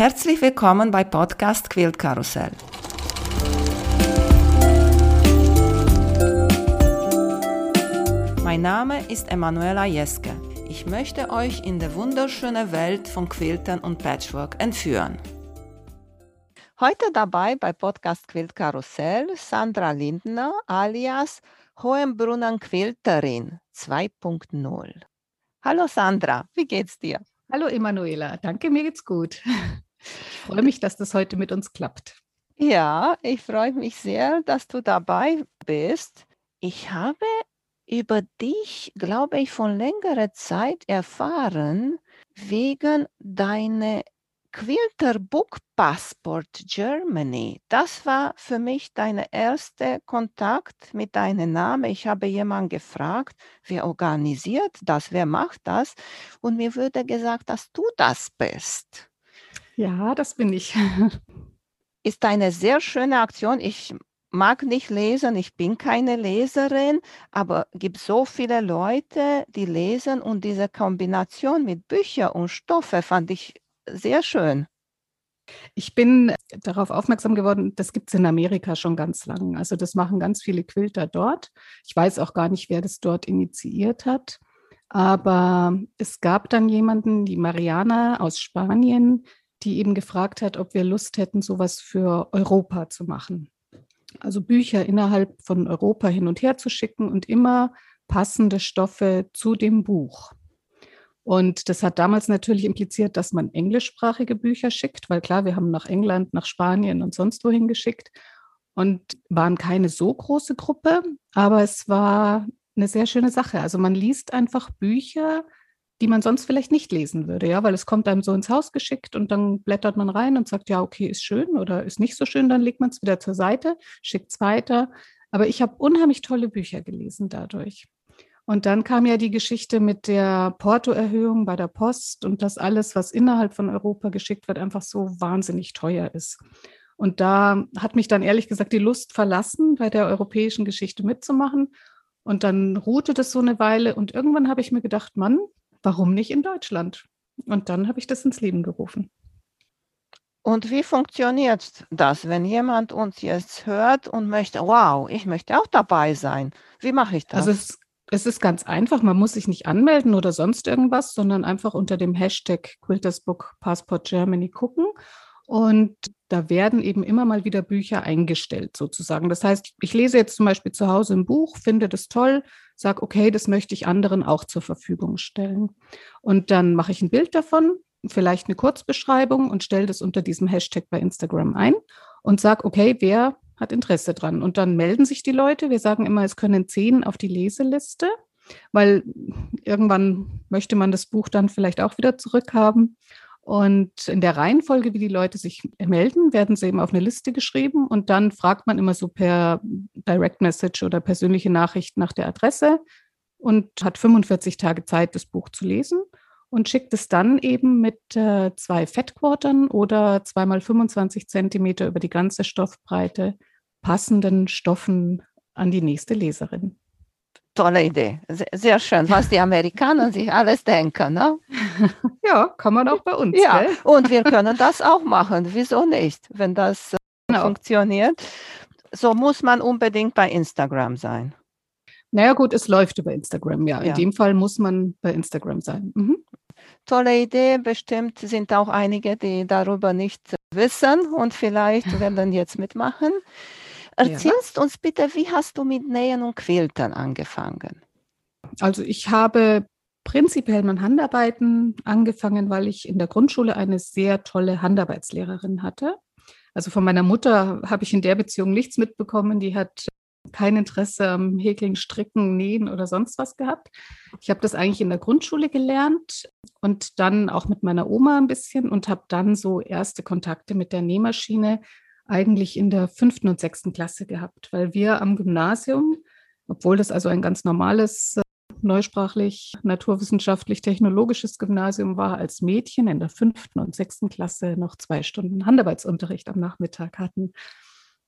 Herzlich willkommen bei Podcast Quilt Karussell. Mein Name ist Emanuela Jeske. Ich möchte euch in die wunderschöne Welt von Quiltern und Patchwork entführen. Heute dabei bei Podcast Quilt Karussell Sandra Lindner alias Hohenbrunner Quilterin 2.0. Hallo Sandra, wie geht's dir? Hallo Emanuela, danke, mir geht's gut. Ich freue mich, dass das heute mit uns klappt. Ja, ich freue mich sehr, dass du dabei bist. Ich habe über dich, glaube ich, von längerer Zeit erfahren, wegen deiner Quilter Book Passport Germany. Das war für mich dein erster Kontakt mit deinem Namen. Ich habe jemanden gefragt, wer organisiert das, wer macht das? Und mir wurde gesagt, dass du das bist. Ja, das bin ich. Ist eine sehr schöne Aktion. Ich mag nicht lesen, ich bin keine Leserin, aber es gibt so viele Leute, die lesen und diese Kombination mit Büchern und Stoffe fand ich sehr schön. Ich bin darauf aufmerksam geworden, das gibt es in Amerika schon ganz lang. Also das machen ganz viele Quilter dort. Ich weiß auch gar nicht, wer das dort initiiert hat. Aber es gab dann jemanden, die Mariana aus Spanien, die eben gefragt hat, ob wir Lust hätten, sowas für Europa zu machen. Also Bücher innerhalb von Europa hin und her zu schicken und immer passende Stoffe zu dem Buch. Und das hat damals natürlich impliziert, dass man englischsprachige Bücher schickt, weil klar, wir haben nach England, nach Spanien und sonst wohin geschickt und waren keine so große Gruppe, aber es war eine sehr schöne Sache. Also man liest einfach Bücher, die man sonst vielleicht nicht lesen würde, ja, weil es kommt einem so ins Haus geschickt und dann blättert man rein und sagt, ja, okay, ist schön oder ist nicht so schön, dann legt man es wieder zur Seite, schickt es weiter. Aber ich habe unheimlich tolle Bücher gelesen dadurch. Und dann kam ja die Geschichte mit der Portoerhöhung bei der Post und dass alles, was innerhalb von Europa geschickt wird, einfach so wahnsinnig teuer ist. Und da hat mich dann ehrlich gesagt die Lust verlassen, bei der europäischen Geschichte mitzumachen. Und dann ruhte das so eine Weile und irgendwann habe ich mir gedacht, Mann, warum nicht in Deutschland? Und dann habe ich das ins Leben gerufen. Und wie funktioniert das, wenn jemand uns jetzt hört und möchte, wow, ich möchte auch dabei sein? Wie mache ich das? Also es es ist ganz einfach, man muss sich nicht anmelden oder sonst irgendwas, sondern einfach unter dem Hashtag Quiltersbook Passport Germany gucken. Und da werden eben immer mal wieder Bücher eingestellt, sozusagen. Das heißt, ich lese jetzt zum Beispiel zu Hause ein Buch, finde das toll, sage, okay, das möchte ich anderen auch zur Verfügung stellen. Und dann mache ich ein Bild davon, vielleicht eine Kurzbeschreibung und stelle das unter diesem Hashtag bei Instagram ein und sage, okay, wer hat Interesse dran. Und dann melden sich die Leute. Wir sagen immer, es können zehn auf die Leseliste, weil irgendwann möchte man das Buch dann vielleicht auch wieder zurückhaben. Und in der Reihenfolge, wie die Leute sich melden, werden sie eben auf eine Liste geschrieben und dann fragt man immer so per Direct Message oder persönliche Nachricht nach der Adresse und hat 45 Tage Zeit, das Buch zu lesen und schickt es dann eben mit äh, zwei Fettquartern oder zweimal 25 Zentimeter über die ganze Stoffbreite passenden Stoffen an die nächste Leserin. Tolle Idee, sehr, schön, was die Amerikaner sich alles denken. Ne? Ja, kann man auch bei uns. Ja, gell? und wir können das auch machen. Wieso nicht, wenn das äh, genau. funktioniert? So muss man unbedingt bei Instagram sein. Naja gut, es läuft über Instagram, ja. In ja. dem Fall muss man bei Instagram sein. Mhm. Tolle Idee, bestimmt sind auch einige, die darüber nicht wissen und vielleicht werden jetzt mitmachen. Erzählst ja. uns bitte, wie hast du mit Nähen und Quiltern angefangen? Also ich habe prinzipiell mit Handarbeiten angefangen, weil ich in der Grundschule eine sehr tolle Handarbeitslehrerin hatte. Also von meiner Mutter habe ich in der Beziehung nichts mitbekommen. Die hat kein Interesse am Häkeln, Stricken, Nähen oder sonst was gehabt. Ich habe das eigentlich in der Grundschule gelernt und dann auch mit meiner Oma ein bisschen und habe dann so erste Kontakte mit der Nähmaschine eigentlich in der fünften und sechsten Klasse gehabt, weil wir am Gymnasium, obwohl das also ein ganz normales äh, neusprachlich, naturwissenschaftlich, technologisches Gymnasium war, als Mädchen in der fünften und sechsten Klasse noch zwei Stunden Handarbeitsunterricht am Nachmittag hatten.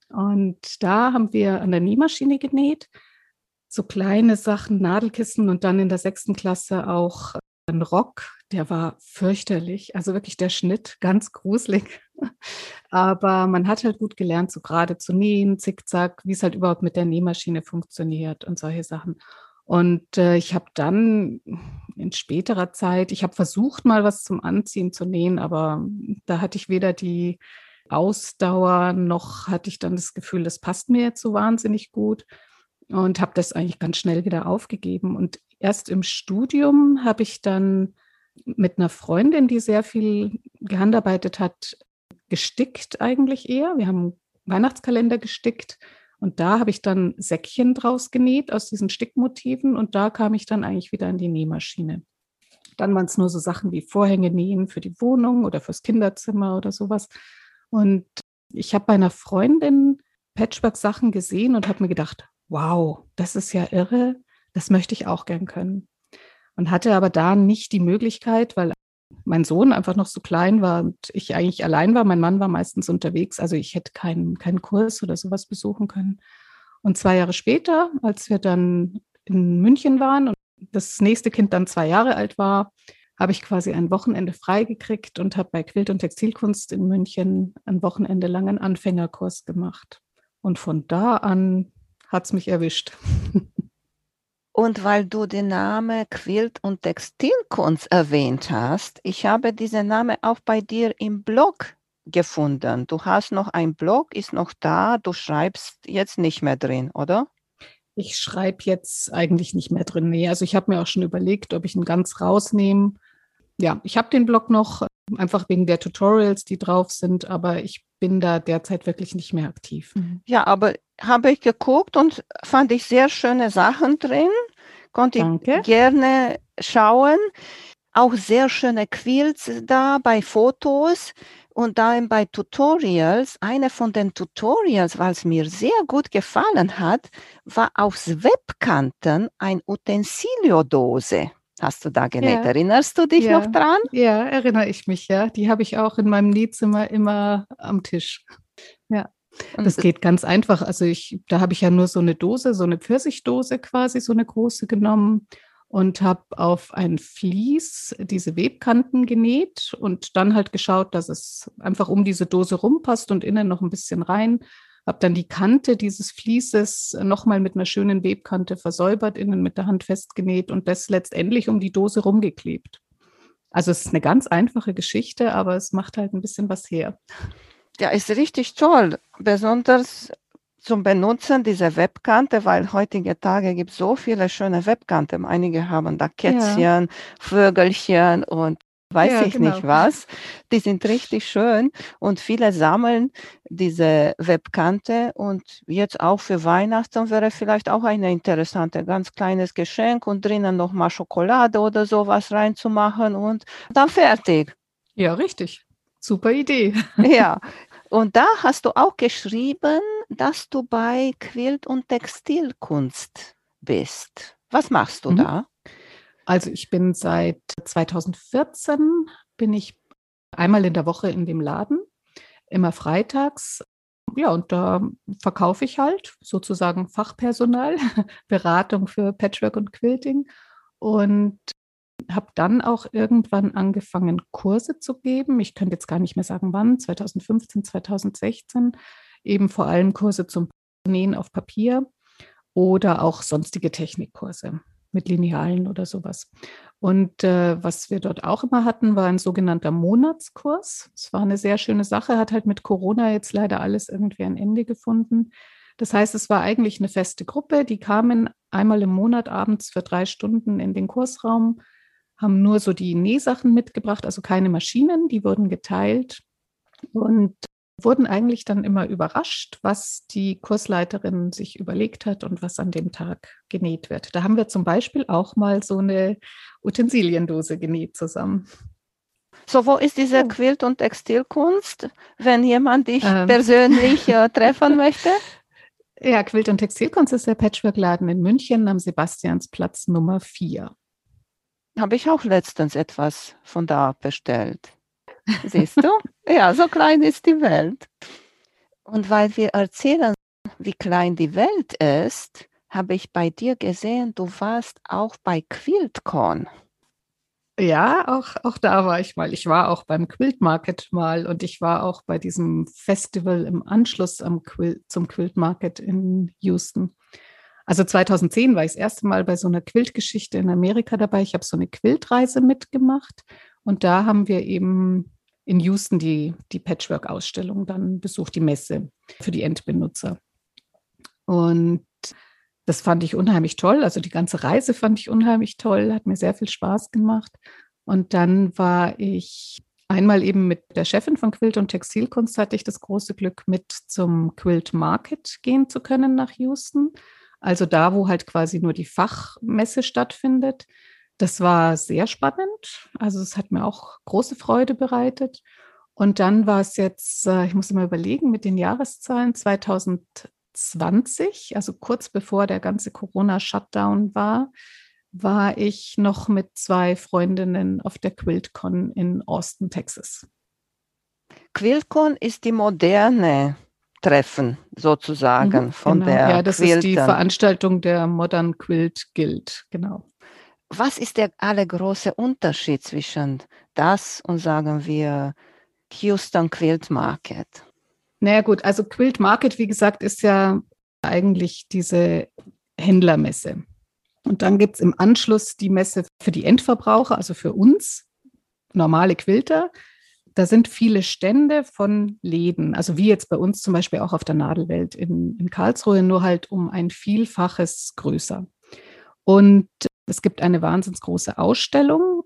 Und da haben wir an der Nähmaschine genäht, so kleine Sachen, Nadelkissen und dann in der sechsten Klasse auch einen Rock, der war fürchterlich. Also wirklich der Schnitt, ganz gruselig. Aber man hat halt gut gelernt, so gerade zu nähen, zickzack, wie es halt überhaupt mit der Nähmaschine funktioniert und solche Sachen. Und äh, ich habe dann in späterer Zeit, ich habe versucht, mal was zum Anziehen zu nähen, aber da hatte ich weder die Ausdauer noch hatte ich dann das Gefühl, das passt mir jetzt so wahnsinnig gut und habe das eigentlich ganz schnell wieder aufgegeben. Und erst im Studium habe ich dann mit einer Freundin, die sehr viel gehandarbeitet hat, gestickt eigentlich eher. Wir haben Weihnachtskalender gestickt und da habe ich dann Säckchen draus genäht aus diesen Stickmotiven und da kam ich dann eigentlich wieder in die Nähmaschine. Dann waren es nur so Sachen wie Vorhänge nähen für die Wohnung oder fürs Kinderzimmer oder sowas. Und ich habe bei einer Freundin Patchwork-Sachen gesehen und habe mir gedacht, wow, das ist ja irre, das möchte ich auch gern können und hatte aber da nicht die Möglichkeit, weil mein Sohn einfach noch so klein war und ich eigentlich allein war. Mein Mann war meistens unterwegs, also ich hätte keinen, keinen Kurs oder sowas besuchen können. Und zwei Jahre später, als wir dann in München waren und das nächste Kind dann zwei Jahre alt war, habe ich quasi ein Wochenende freigekriegt und habe bei Quilt- und Textilkunst in München ein Wochenende lang einen Anfängerkurs gemacht. Und von da an hat es mich erwischt. Und weil du den Namen Quilt- und Textilkunst erwähnt hast, ich habe diesen Namen auch bei dir im Blog gefunden. Du hast noch ein Blog, ist noch da, du schreibst jetzt nicht mehr drin, oder? Ich schreibe jetzt eigentlich nicht mehr drin. Nee, also ich habe mir auch schon überlegt, ob ich ihn ganz rausnehme. Ja, ich habe den Blog noch, einfach wegen der Tutorials, die drauf sind, aber ich bin da derzeit wirklich nicht mehr aktiv. Mhm. Ja, aber habe ich geguckt und fand ich sehr schöne Sachen drin. Konnte Danke. ich gerne schauen. Auch sehr schöne Quilts da bei Fotos und dann bei Tutorials. Eine von den Tutorials, was mir sehr gut gefallen hat, war aus Webkanten ein Utensiliodose. Hast du da genäht? Ja. Erinnerst du dich ja. noch dran? Ja, erinnere ich mich, ja. Die habe ich auch in meinem Nähzimmer immer am Tisch. Ja. Das geht ganz einfach. Also ich, da habe ich ja nur so eine Dose, so eine Pfirsichdose quasi, so eine große genommen und habe auf ein Vlies diese Webkanten genäht und dann halt geschaut, dass es einfach um diese Dose rumpasst und innen noch ein bisschen rein habe dann die Kante dieses Fließes nochmal mit einer schönen Webkante versäubert, innen mit der Hand festgenäht und das letztendlich um die Dose rumgeklebt. Also es ist eine ganz einfache Geschichte, aber es macht halt ein bisschen was her. Ja, ist richtig toll. Besonders zum Benutzen dieser Webkante, weil heutige Tage gibt es so viele schöne Webkanten. Einige haben da Kätzchen, ja. Vögelchen und weiß ja, ich genau. nicht was. Die sind richtig schön und viele sammeln diese Webkante und jetzt auch für Weihnachten wäre vielleicht auch eine interessante, ganz kleines Geschenk und drinnen nochmal Schokolade oder sowas reinzumachen und dann fertig. Ja, richtig. Super Idee. ja. Und da hast du auch geschrieben, dass du bei Quilt- und Textilkunst bist. Was machst du mhm. da? Also ich bin seit 2014 bin ich einmal in der Woche in dem Laden, immer freitags. Ja, und da verkaufe ich halt sozusagen Fachpersonal, Beratung für Patchwork und Quilting und habe dann auch irgendwann angefangen, Kurse zu geben. Ich könnte jetzt gar nicht mehr sagen, wann, 2015, 2016, eben vor allem Kurse zum Nähen auf Papier oder auch sonstige Technikkurse mit Linealen oder sowas. Und äh, was wir dort auch immer hatten, war ein sogenannter Monatskurs. Es war eine sehr schöne Sache, hat halt mit Corona jetzt leider alles irgendwie ein Ende gefunden. Das heißt, es war eigentlich eine feste Gruppe, die kamen einmal im Monat abends für drei Stunden in den Kursraum, haben nur so die Nähsachen mitgebracht, also keine Maschinen, die wurden geteilt. Und wurden eigentlich dann immer überrascht, was die Kursleiterin sich überlegt hat und was an dem Tag genäht wird. Da haben wir zum Beispiel auch mal so eine Utensiliendose genäht zusammen. So, wo ist diese oh. Quilt- und Textilkunst, wenn jemand dich ähm. persönlich äh, treffen möchte? Ja, Quilt- und Textilkunst ist der Patchwork-Laden in München am Sebastiansplatz Nummer 4. Habe ich auch letztens etwas von da bestellt. Siehst du? Ja, so klein ist die Welt. Und weil wir erzählen, wie klein die Welt ist, habe ich bei dir gesehen, du warst auch bei QuiltCon. Ja, auch, auch da war ich mal. Ich war auch beim Quilt Market mal und ich war auch bei diesem Festival im Anschluss am Quilt, zum Quilt Market in Houston. Also 2010 war ich das erste Mal bei so einer Quiltgeschichte in Amerika dabei. Ich habe so eine Quiltreise mitgemacht und da haben wir eben in Houston die, die Patchwork-Ausstellung dann besucht, die Messe für die Endbenutzer. Und das fand ich unheimlich toll. Also die ganze Reise fand ich unheimlich toll, hat mir sehr viel Spaß gemacht. Und dann war ich einmal eben mit der Chefin von Quilt und Textilkunst, hatte ich das große Glück, mit zum Quilt Market gehen zu können nach Houston. Also da, wo halt quasi nur die Fachmesse stattfindet. Das war sehr spannend. Also es hat mir auch große Freude bereitet. Und dann war es jetzt, äh, ich muss immer überlegen, mit den Jahreszahlen 2000. 20, also kurz bevor der ganze Corona-Shutdown war, war ich noch mit zwei Freundinnen auf der QuiltCon in Austin, Texas. QuiltCon ist die moderne Treffen sozusagen mhm, von genau. der Ja, das Quilten. ist die Veranstaltung der Modern Quilt Guild, genau. Was ist der allergroße Unterschied zwischen das und sagen wir Houston Quilt Market? Naja gut, also Quilt Market, wie gesagt, ist ja eigentlich diese Händlermesse. Und dann gibt es im Anschluss die Messe für die Endverbraucher, also für uns, normale Quilter. Da sind viele Stände von Läden, also wie jetzt bei uns zum Beispiel auch auf der Nadelwelt in, in Karlsruhe, nur halt um ein Vielfaches größer. Und es gibt eine wahnsinnig große Ausstellung.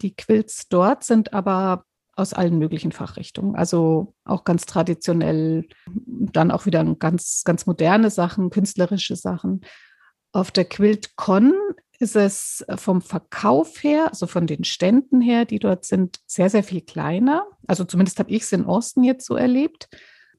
Die Quilts dort sind aber aus allen möglichen Fachrichtungen. Also auch ganz traditionell, dann auch wieder ganz, ganz moderne Sachen, künstlerische Sachen. Auf der QuiltCon ist es vom Verkauf her, also von den Ständen her, die dort sind, sehr, sehr viel kleiner. Also zumindest habe ich es in Osten jetzt so erlebt.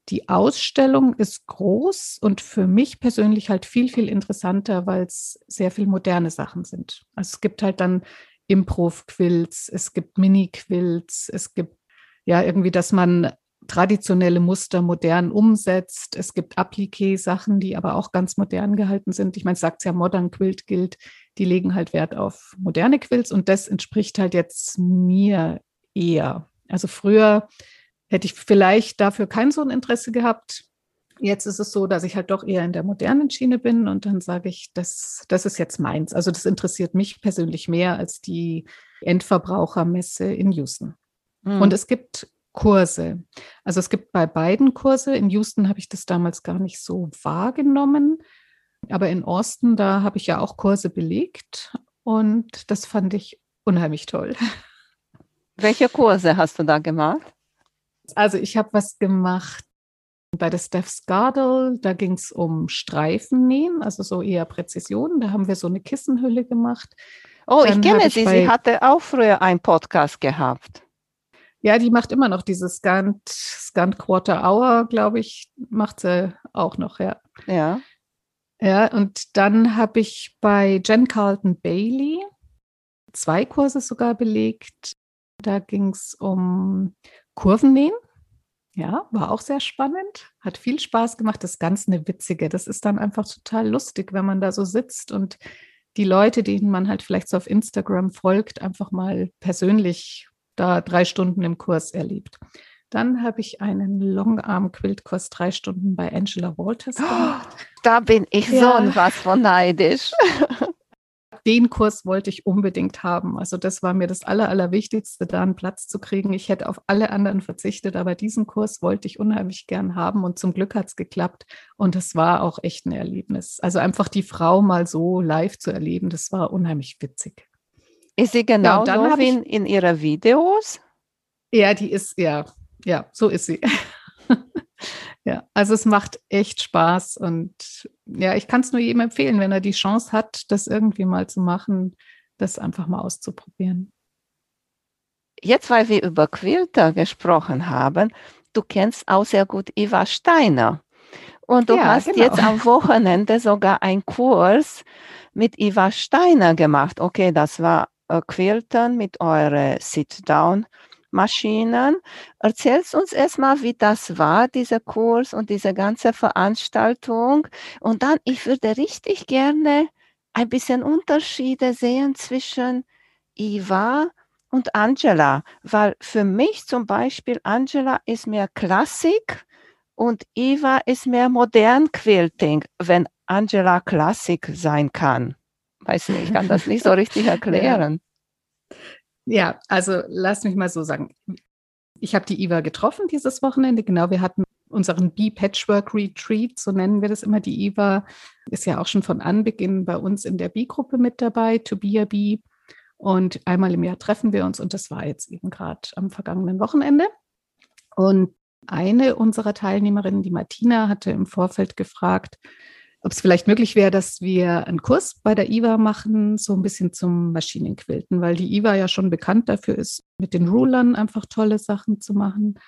Die Ausstellung ist groß und für mich persönlich halt viel, viel interessanter, weil es sehr viel moderne Sachen sind. Also es gibt halt dann Improv-Quilts, es gibt Mini-Quilts, es gibt ja irgendwie, dass man traditionelle Muster modern umsetzt. Es gibt Appliqué-Sachen, die aber auch ganz modern gehalten sind. Ich meine, es sagt ja Modern Quilt Guild, die legen halt Wert auf moderne Quilts und das entspricht halt jetzt mir eher. Also früher hätte ich vielleicht dafür kein so ein Interesse gehabt. Jetzt ist es so, dass ich halt doch eher in der modernen Schiene bin und dann sage ich, das, das ist jetzt meins. Also das interessiert mich persönlich mehr als die Endverbrauchermesse in Houston. Mhm. Und es gibt Kurse. Also es gibt bei beiden Kurse. In Houston habe ich das damals gar nicht so wahrgenommen. Aber in Austin, da habe ich ja auch Kurse belegt und das fand ich unheimlich toll. Welche Kurse hast du da gemacht? Also ich habe was gemacht bei der Steph Skardel, da ging es um Streifennähen, also so eher Präzision. Da haben wir so eine Kissenhülle gemacht. Oh, Dann ich kenne sie. Sie hatte auch früher einen Podcast gehabt. Ja, die macht immer noch dieses Scant, Scant Quarter Hour, glaube ich, macht sie auch noch, ja. Ja. Ja, und dann habe ich bei Jen Carlton Bailey zwei Kurse sogar belegt. Da ging es um Kurvennähen. Ja, war auch sehr spannend, hat viel Spaß gemacht. Das ist ganz eine witzige. Das ist dann einfach total lustig, wenn man da so sitzt und die Leute, denen man halt vielleicht so auf Instagram folgt, einfach mal persönlich da drei Stunden im Kurs erlebt. Dann habe ich einen Longarm-Quiltkurs drei Stunden bei Angela Walters gemacht. Da bin ich ja. so was von neidisch. den Kurs wollte ich unbedingt haben. Also das war mir das Aller, Allerwichtigste, da einen Platz zu kriegen. Ich hätte auf alle anderen verzichtet, aber diesen Kurs wollte ich unheimlich gern haben und zum Glück hat es geklappt. Und es war auch echt ein Erlebnis. Also einfach die Frau mal so live zu erleben, das war unheimlich witzig. Ist sie genau ja, so wie in, in ihrer Videos? Ja, die ist, ja, ja, so ist sie. Ja, also es macht echt Spaß und ja, ich kann es nur jedem empfehlen, wenn er die Chance hat, das irgendwie mal zu machen, das einfach mal auszuprobieren. Jetzt, weil wir über Quilter gesprochen haben, du kennst auch sehr gut Eva Steiner. Und du ja, hast genau. jetzt am Wochenende sogar einen Kurs mit Eva Steiner gemacht. Okay, das war äh, Quiltern mit eurer Sit-Down Maschinen. Erzählst uns erstmal, wie das war, dieser Kurs und diese ganze Veranstaltung. Und dann, ich würde richtig gerne ein bisschen Unterschiede sehen zwischen Iva und Angela, weil für mich zum Beispiel Angela ist mehr Klassik und Eva ist mehr modern Quilting, wenn Angela Klassik sein kann. Weiß nicht, ich kann das nicht so richtig erklären. Ja, also lass mich mal so sagen. Ich habe die Eva getroffen dieses Wochenende. Genau, wir hatten unseren Bee Patchwork Retreat, so nennen wir das immer. Die Eva ist ja auch schon von Anbeginn bei uns in der Bee-Gruppe mit dabei, To Be a Bee. Und einmal im Jahr treffen wir uns und das war jetzt eben gerade am vergangenen Wochenende. Und eine unserer Teilnehmerinnen, die Martina, hatte im Vorfeld gefragt, ob es vielleicht möglich wäre, dass wir einen Kurs bei der IWA machen, so ein bisschen zum Maschinenquilten, weil die IWA ja schon bekannt dafür ist, mit den Rulern einfach tolle Sachen zu machen.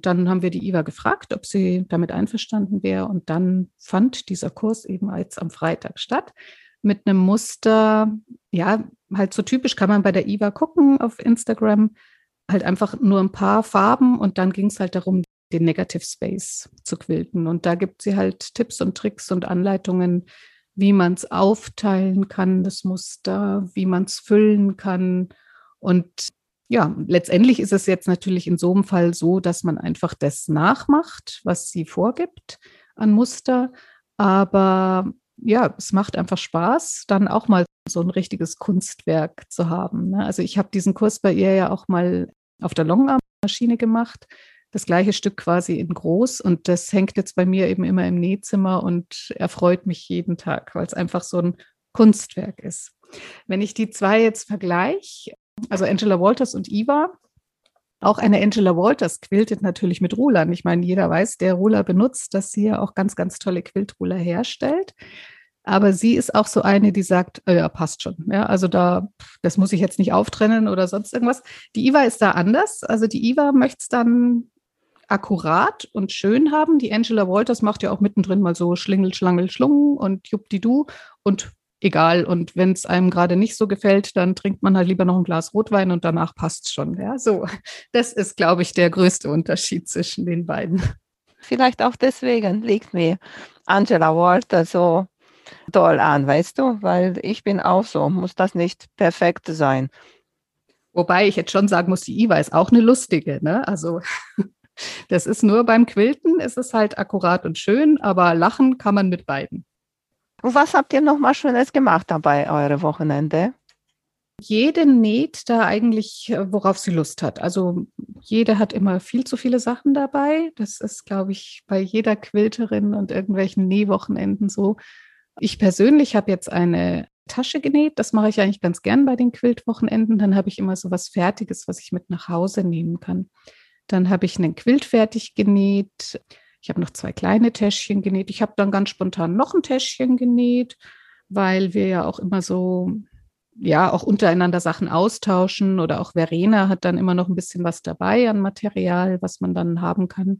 Dann haben wir die IWA gefragt, ob sie damit einverstanden wäre. Und dann fand dieser Kurs eben jetzt am Freitag statt mit einem Muster, ja, halt so typisch kann man bei der IWA gucken auf Instagram, halt einfach nur ein paar Farben und dann ging es halt darum, den Negative Space zu quilten. Und da gibt sie halt Tipps und Tricks und Anleitungen, wie man es aufteilen kann, das Muster, wie man es füllen kann. Und ja, letztendlich ist es jetzt natürlich in so einem Fall so, dass man einfach das nachmacht, was sie vorgibt an Muster. Aber ja, es macht einfach Spaß, dann auch mal so ein richtiges Kunstwerk zu haben. Ne? Also ich habe diesen Kurs bei ihr ja auch mal auf der Longarm-Maschine gemacht das gleiche Stück quasi in groß und das hängt jetzt bei mir eben immer im Nähzimmer und erfreut mich jeden Tag, weil es einfach so ein Kunstwerk ist. Wenn ich die zwei jetzt vergleiche, also Angela Walters und Eva, auch eine Angela Walters quiltet natürlich mit Rulern. Ich meine, jeder weiß, der Ruler benutzt, dass sie ja auch ganz, ganz tolle Quiltruler herstellt. Aber sie ist auch so eine, die sagt, äh, ja, passt schon. Ja, also da, das muss ich jetzt nicht auftrennen oder sonst irgendwas. Die Iva ist da anders. Also die Iva möchte es dann akkurat und schön haben. Die Angela Walters macht ja auch mittendrin mal so Schlingel, Schlangel, Schlung und Juppdidu und egal. Und wenn es einem gerade nicht so gefällt, dann trinkt man halt lieber noch ein Glas Rotwein und danach passt schon. Ja, so. Das ist, glaube ich, der größte Unterschied zwischen den beiden. Vielleicht auch deswegen liegt mir Angela Walter so toll an, weißt du? Weil ich bin auch so, muss das nicht perfekt sein. Wobei ich jetzt schon sagen muss, die Iva ist auch eine lustige, ne? Also das ist nur beim Quilten, ist es halt akkurat und schön, aber lachen kann man mit beiden. Und was habt ihr nochmal Schönes gemacht dabei, eure Wochenende? Jede näht da eigentlich, äh, worauf sie Lust hat. Also jede hat immer viel zu viele Sachen dabei. Das ist, glaube ich, bei jeder Quilterin und irgendwelchen Nähwochenenden so. Ich persönlich habe jetzt eine Tasche genäht. Das mache ich eigentlich ganz gern bei den Quiltwochenenden. Dann habe ich immer so was Fertiges, was ich mit nach Hause nehmen kann. Dann habe ich einen Quilt fertig genäht. Ich habe noch zwei kleine Täschchen genäht. Ich habe dann ganz spontan noch ein Täschchen genäht, weil wir ja auch immer so, ja, auch untereinander Sachen austauschen oder auch Verena hat dann immer noch ein bisschen was dabei an Material, was man dann haben kann.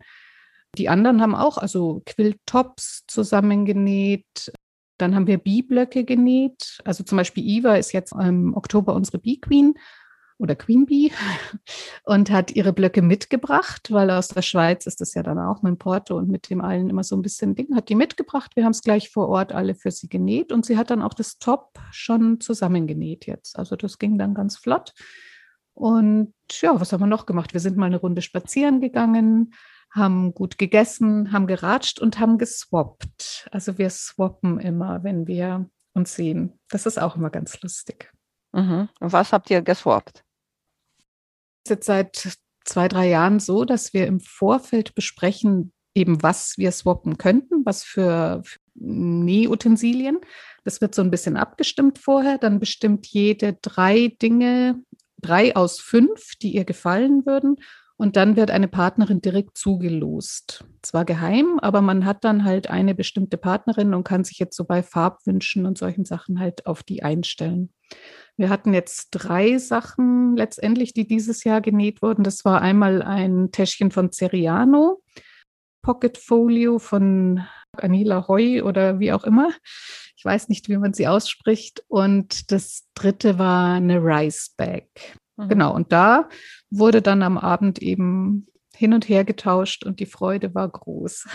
Die anderen haben auch also Quilt-Tops zusammengenäht. Dann haben wir Bee-Blöcke genäht. Also zum Beispiel Eva ist jetzt im Oktober unsere Bee-Queen oder Queen Bee und hat ihre Blöcke mitgebracht, weil aus der Schweiz ist das ja dann auch mit Porto und mit dem allen immer so ein bisschen Ding, hat die mitgebracht. Wir haben es gleich vor Ort alle für sie genäht und sie hat dann auch das Top schon zusammengenäht jetzt. Also das ging dann ganz flott. Und ja, was haben wir noch gemacht? Wir sind mal eine Runde spazieren gegangen, haben gut gegessen, haben geratscht und haben geswappt. Also wir swappen immer, wenn wir uns sehen. Das ist auch immer ganz lustig. Mhm. Was habt ihr geswappt? Jetzt seit zwei, drei Jahren so, dass wir im Vorfeld besprechen, eben was wir swappen könnten, was für, für Nähutensilien. Das wird so ein bisschen abgestimmt vorher. Dann bestimmt jede drei Dinge, drei aus fünf, die ihr gefallen würden. Und dann wird eine Partnerin direkt zugelost. Zwar geheim, aber man hat dann halt eine bestimmte Partnerin und kann sich jetzt so bei Farbwünschen und solchen Sachen halt auf die einstellen. Wir hatten jetzt drei Sachen letztendlich, die dieses Jahr genäht wurden. Das war einmal ein Täschchen von Ceriano, Pocket Folio von Anila Hoy oder wie auch immer. Ich weiß nicht, wie man sie ausspricht. Und das dritte war eine Rice Bag. Mhm. Genau, und da wurde dann am Abend eben hin und her getauscht und die Freude war groß.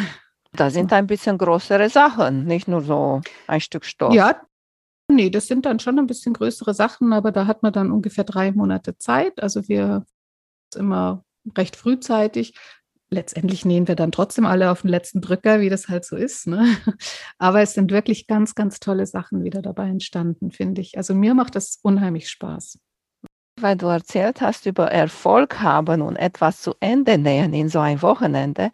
Da sind ein bisschen größere Sachen, nicht nur so ein Stück Stoff. Ja, Nee, das sind dann schon ein bisschen größere Sachen, aber da hat man dann ungefähr drei Monate Zeit. Also wir sind immer recht frühzeitig. Letztendlich nähen wir dann trotzdem alle auf den letzten Drücker, wie das halt so ist. Ne? Aber es sind wirklich ganz, ganz tolle Sachen wieder dabei entstanden, finde ich. Also mir macht das unheimlich Spaß. Weil du erzählt hast über Erfolg haben und etwas zu Ende nähen in so ein Wochenende.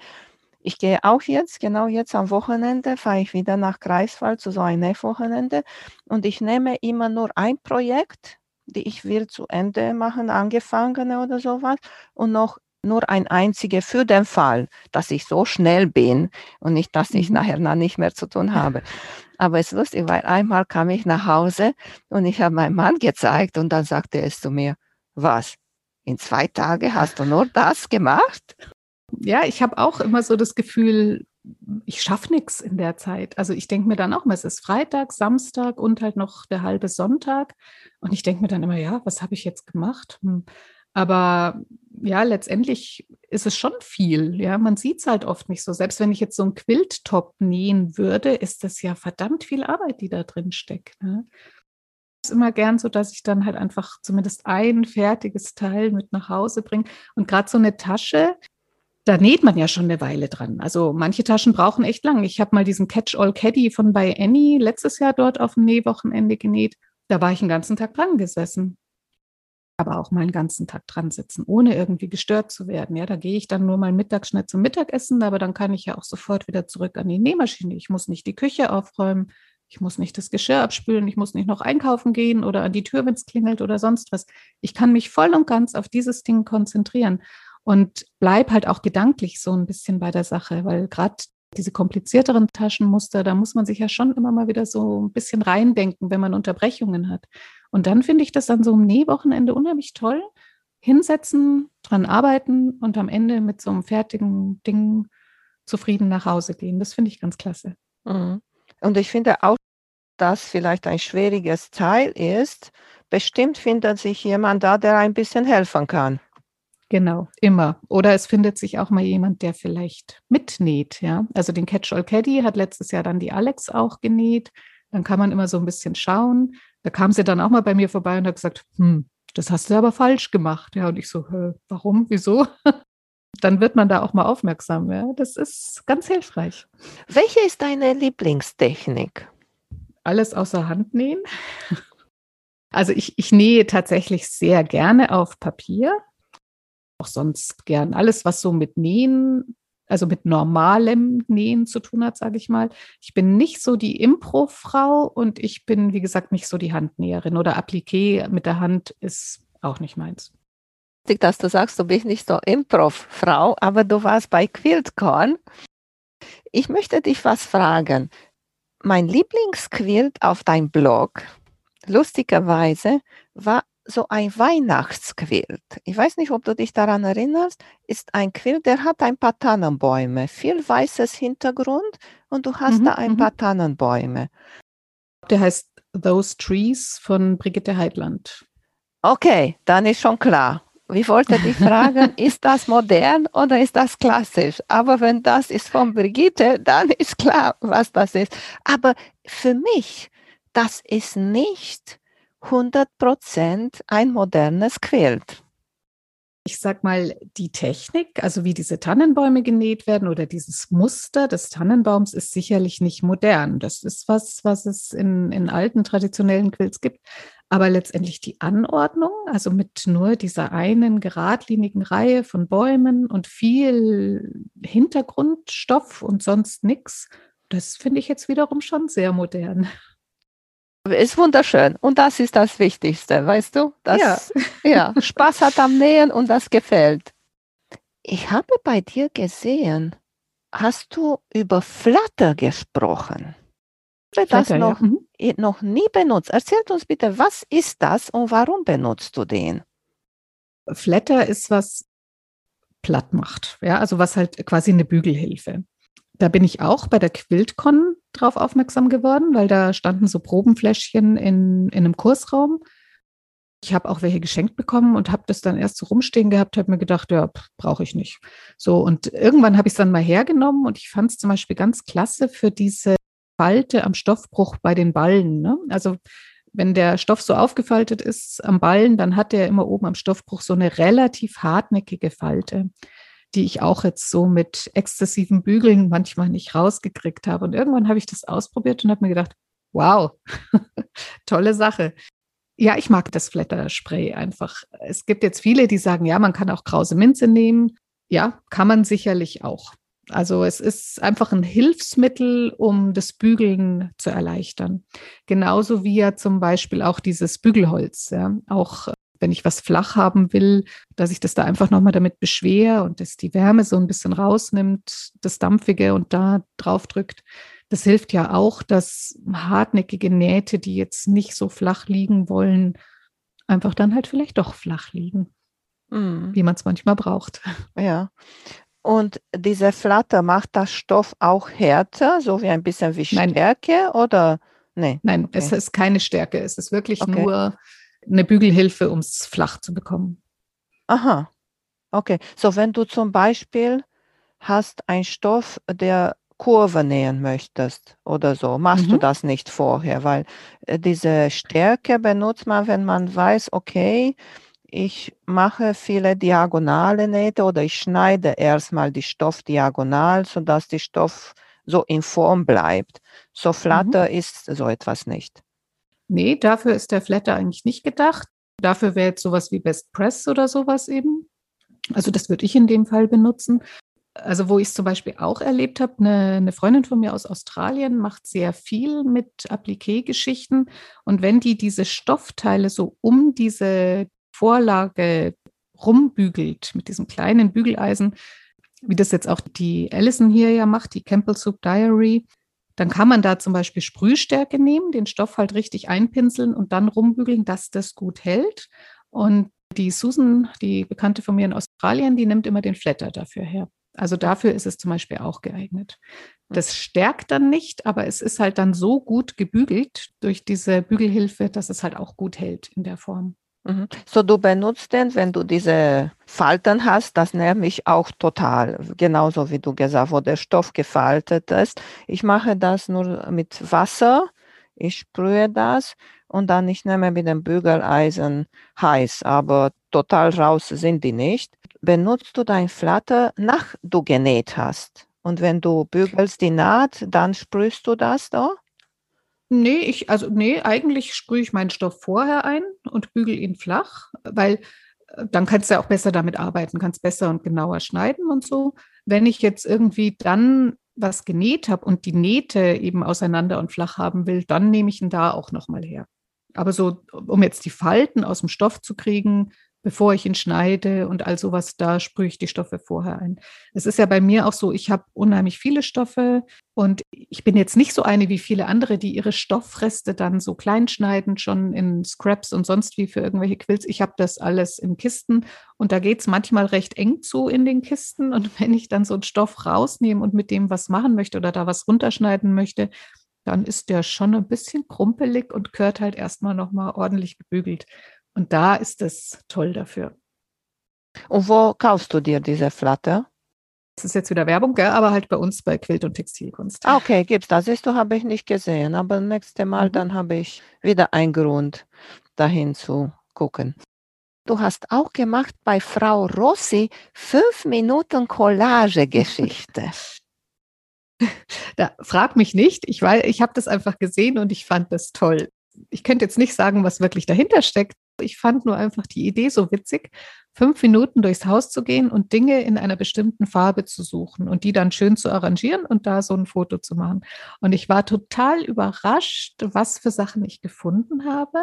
Ich gehe auch jetzt, genau jetzt am Wochenende, fahre ich wieder nach Greifswald zu so einem Nähwochenende und ich nehme immer nur ein Projekt, die ich will zu Ende machen, angefangen oder sowas und noch nur ein einzige für den Fall, dass ich so schnell bin und nicht, dass ich mhm. nachher noch nicht mehr zu tun habe. Aber es ist lustig, weil einmal kam ich nach Hause und ich habe meinem Mann gezeigt und dann sagte er zu mir, was? In zwei Tagen hast du nur das gemacht? Ja, ich habe auch immer so das Gefühl, ich schaffe nichts in der Zeit. Also ich denke mir dann auch mal, es ist Freitag, Samstag und halt noch der halbe Sonntag. Und ich denke mir dann immer, ja, was habe ich jetzt gemacht? Hm. Aber ja, letztendlich ist es schon viel. Ja, man sieht es halt oft nicht so. Selbst wenn ich jetzt so einen Quilttop nähen würde, ist das ja verdammt viel Arbeit, die da drin steckt. Ne? immer gern so, dass ich dann halt einfach zumindest ein fertiges Teil mit nach Hause bringe. Und gerade so eine Tasche, da näht man ja schon eine Weile dran. Also manche Taschen brauchen echt lang. Ich habe mal diesen Catch-all Caddy von bei Annie letztes Jahr dort auf dem Nähwochenende genäht. Da war ich einen ganzen Tag dran gesessen. Aber auch mal einen ganzen Tag dran sitzen, ohne irgendwie gestört zu werden. Ja, da gehe ich dann nur mal mittags schnell zum Mittagessen, aber dann kann ich ja auch sofort wieder zurück an die Nähmaschine. Ich muss nicht die Küche aufräumen. Ich muss nicht das Geschirr abspülen, ich muss nicht noch einkaufen gehen oder an die Tür, wenn es klingelt oder sonst was. Ich kann mich voll und ganz auf dieses Ding konzentrieren und bleib halt auch gedanklich so ein bisschen bei der Sache, weil gerade diese komplizierteren Taschenmuster, da muss man sich ja schon immer mal wieder so ein bisschen reindenken, wenn man Unterbrechungen hat. Und dann finde ich das an so einem Nähwochenende unheimlich toll. Hinsetzen, dran arbeiten und am Ende mit so einem fertigen Ding zufrieden nach Hause gehen. Das finde ich ganz klasse. Mhm. Und ich finde auch, dass vielleicht ein schwieriges Teil ist. Bestimmt findet sich jemand da, der ein bisschen helfen kann. Genau, immer. Oder es findet sich auch mal jemand, der vielleicht mitnäht, ja. Also den Catch-all Caddy hat letztes Jahr dann die Alex auch genäht. Dann kann man immer so ein bisschen schauen. Da kam sie dann auch mal bei mir vorbei und hat gesagt, hm, das hast du aber falsch gemacht. Ja, und ich so, warum, wieso? dann wird man da auch mal aufmerksam. Ja? Das ist ganz hilfreich. Welche ist deine Lieblingstechnik? Alles außer Hand nähen. Also ich, ich nähe tatsächlich sehr gerne auf Papier auch sonst gern alles, was so mit Nähen, also mit normalem Nähen zu tun hat, sage ich mal. Ich bin nicht so die Impro-Frau und ich bin, wie gesagt, nicht so die Handnäherin oder Appliqué mit der Hand ist auch nicht meins. Dass du sagst, du bist nicht so Improv-Frau, aber du warst bei QuiltCon. Ich möchte dich was fragen. Mein Lieblingsquilt auf deinem Blog, lustigerweise, war so ein Weihnachtsquilt. Ich weiß nicht, ob du dich daran erinnerst, ist ein Quilt, der hat ein paar Tannenbäume, viel weißes Hintergrund und du hast mhm, da ein mhm. paar Tannenbäume. Der heißt Those Trees von Brigitte Heidland. Okay, dann ist schon klar. Ich wollte dich fragen, ist das modern oder ist das klassisch? Aber wenn das ist von Brigitte, dann ist klar, was das ist. Aber für mich, das ist nicht 100 Prozent ein modernes Quilt. Ich sag mal, die Technik, also wie diese Tannenbäume genäht werden oder dieses Muster des Tannenbaums ist sicherlich nicht modern. Das ist was, was es in, in alten traditionellen Quilts gibt. Aber letztendlich die Anordnung, also mit nur dieser einen geradlinigen Reihe von Bäumen und viel Hintergrundstoff und sonst nichts, das finde ich jetzt wiederum schon sehr modern. Ist wunderschön. Und das ist das Wichtigste, weißt du? Dass, ja. ja, Spaß hat am Nähen und das gefällt. Ich habe bei dir gesehen, hast du über Flutter gesprochen? Ich habe das noch, ja. mhm. noch nie benutzt. Erzähl uns bitte, was ist das und warum benutzt du den? Flatter ist was platt macht, ja, also was halt quasi eine Bügelhilfe da bin ich auch bei der QuiltCon drauf aufmerksam geworden, weil da standen so Probenfläschchen in, in einem Kursraum. Ich habe auch welche geschenkt bekommen und habe das dann erst so rumstehen gehabt, habe mir gedacht, ja, brauche ich nicht. So, und irgendwann habe ich es dann mal hergenommen und ich fand es zum Beispiel ganz klasse für diese Falte am Stoffbruch bei den Ballen. Ne? Also wenn der Stoff so aufgefaltet ist am Ballen, dann hat er immer oben am Stoffbruch so eine relativ hartnäckige Falte, die ich auch jetzt so mit exzessiven Bügeln manchmal nicht rausgekriegt habe. Und irgendwann habe ich das ausprobiert und habe mir gedacht, wow, tolle Sache. Ja, ich mag das Flatterspray einfach. Es gibt jetzt viele, die sagen, ja, man kann auch krause Minze nehmen. Ja, kann man sicherlich auch. Also es ist einfach ein Hilfsmittel, um das Bügeln zu erleichtern. Genauso wie ja zum Beispiel auch dieses Bügelholz. Ja. Auch wenn ich was flach haben will, dass ich das da einfach nochmal damit beschwere und dass die Wärme so ein bisschen rausnimmt, das Dampfige und da drauf drückt. Das hilft ja auch, dass hartnäckige Nähte, die jetzt nicht so flach liegen wollen, einfach dann halt vielleicht doch flach liegen, mhm. wie man es manchmal braucht. Ja, und diese Flatter macht das Stoff auch härter, so wie ein bisschen wie Stärke Nein. oder? Nee. Nein, okay. es ist keine Stärke. Es ist wirklich okay. nur eine Bügelhilfe, um es flach zu bekommen. Aha. Okay. So, wenn du zum Beispiel hast einen Stoff, der Kurve nähen möchtest oder so, machst mhm. du das nicht vorher, weil äh, diese Stärke benutzt man, wenn man weiß, okay, ich mache viele diagonale Nähte oder ich schneide erstmal die Stoff diagonal, sodass die Stoff so in Form bleibt. So Flatter mhm. ist so etwas nicht. Nee, dafür ist der Flatter eigentlich nicht gedacht. Dafür wäre jetzt sowas wie Best Press oder sowas eben. Also das würde ich in dem Fall benutzen. Also wo ich es zum Beispiel auch erlebt habe, eine, eine, Freundin von mir aus Australien macht sehr viel mit Appliqué-Geschichten. Und wenn die diese Stoffteile so um diese Vorlage rumbügelt mit diesem kleinen Bügeleisen, wie das jetzt auch die Allison hier ja macht, die Campbell Soup Diary, dann kann man da zum Beispiel Sprühstärke nehmen, den Stoff halt richtig einpinseln und dann rumbügeln, dass das gut hält. Und die Susan, die Bekannte von mir in Australien, die nimmt immer den Flatter dafür her. Also dafür ist es zum Beispiel auch geeignet. Das stärkt dann nicht, aber es ist halt dann so gut gebügelt durch diese Bügelhilfe, dass es halt auch gut hält in der Form. Mhm. So, du benutzt den, wenn du diese Falten hast, das nervt mich auch total. Genauso wie du gesagt, wo der Stoff gefaltet ist. Ich mache das nur mit Wasser. Ich sprühe das und dann ich nehme mit dem Bügeleisen heiß, aber total raus sind die nicht. Benutzt du dein Flatter, nach du genäht hast? Und wenn du bügelst die Naht, dann sprühst du das da? Nee, ich, also nee, eigentlich sprühe ich meinen Stoff vorher ein und bügel ihn flach, weil äh, dann kannst du ja auch besser damit arbeiten, kannst besser und genauer schneiden und so. Wenn ich jetzt irgendwie dann was genäht habe und die Nähte eben auseinander und flach haben will, dann nehme ich ihn da auch nochmal her. Aber so, um jetzt die Falten aus dem Stoff zu kriegen, bevor ich ihn schneide und all sowas, da sprühe ich die Stoffe vorher ein. Es ist ja bei mir auch so, ich habe unheimlich viele Stoffe und ich bin jetzt nicht so eine wie viele andere, die ihre Stoffreste dann so klein schneiden, schon in Scraps und sonst wie für irgendwelche Quills. Ich habe das alles in Kisten und da geht es manchmal recht eng zu in den Kisten. Und wenn ich dann so einen Stoff rausnehme und mit dem was machen möchte oder da was runterschneiden möchte, dann ist der schon ein bisschen krumpelig und gehört halt erstmal nochmal ordentlich gebügelt. Und da ist es toll dafür. Und wo kaufst du dir diese Flatter? Das ist jetzt wieder Werbung, gell? aber halt bei uns bei Quilt und Textilkunst. Ah, okay, gibt's das. Siehst du, habe ich nicht gesehen. Aber nächste Mal, mhm. dann habe ich wieder einen Grund, dahin zu gucken. Du hast auch gemacht bei Frau Rossi fünf Minuten Collage-Geschichte. da frag mich nicht. Ich, ich habe das einfach gesehen und ich fand das toll. Ich könnte jetzt nicht sagen, was wirklich dahinter steckt, ich fand nur einfach die Idee so witzig, fünf Minuten durchs Haus zu gehen und Dinge in einer bestimmten Farbe zu suchen und die dann schön zu arrangieren und da so ein Foto zu machen. Und ich war total überrascht, was für Sachen ich gefunden habe.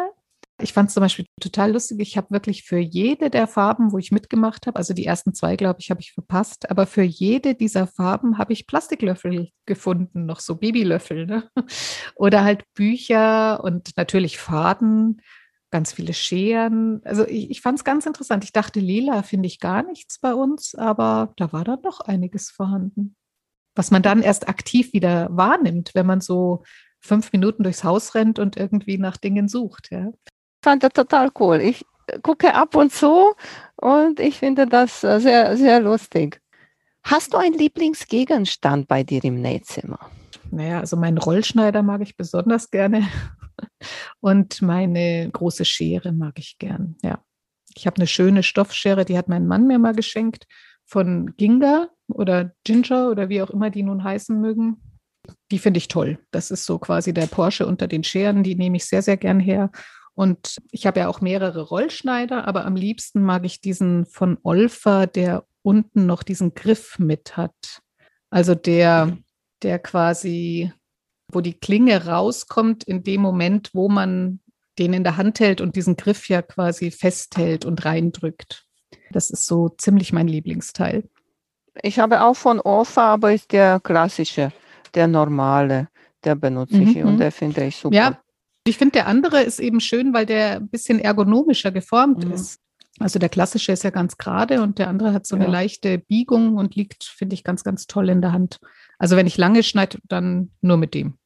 Ich fand es zum Beispiel total lustig. Ich habe wirklich für jede der Farben, wo ich mitgemacht habe, also die ersten zwei, glaube ich, habe ich verpasst, aber für jede dieser Farben habe ich Plastiklöffel gefunden, noch so Babylöffel. Ne? Oder halt Bücher und natürlich Faden ganz viele Scheren. Also ich, ich fand es ganz interessant. Ich dachte, lila finde ich gar nichts bei uns, aber da war dann doch einiges vorhanden. Was man dann erst aktiv wieder wahrnimmt, wenn man so fünf Minuten durchs Haus rennt und irgendwie nach Dingen sucht. Ja. Ich fand das total cool. Ich gucke ab und zu und ich finde das äh, sehr, sehr lustig. Hast du einen Lieblingsgegenstand bei dir im Nähzimmer? Naja, also meinen Rollschneider mag ich besonders gerne und meine große Schere mag ich gern, ja. Ich habe eine schöne Stoffschere, die hat mein Mann mir mal geschenkt von Ginga oder Ginger oder wie auch immer die nun heißen mögen. Die finde ich toll. Das ist so quasi der Porsche unter den Scheren. Die nehme ich sehr, sehr gern her. Und ich habe ja auch mehrere Rollschneider, aber am liebsten mag ich diesen von Olfa, der unten noch diesen Griff mit hat. Also der, der quasi, wo die Klinge rauskommt in dem Moment, wo man den in der Hand hält und diesen Griff ja quasi festhält und reindrückt. Das ist so ziemlich mein Lieblingsteil. Ich habe auch von Orfa, aber ist der klassische, der normale, der benutze ich mhm. und der finde ich super. Ja, ich finde, der andere ist eben schön, weil der ein bisschen ergonomischer geformt mhm. ist. Also der klassische ist ja ganz gerade und der andere hat so ja. eine leichte Biegung und liegt, finde ich, ganz, ganz toll in der Hand. Also wenn ich lange schneide, dann nur mit dem.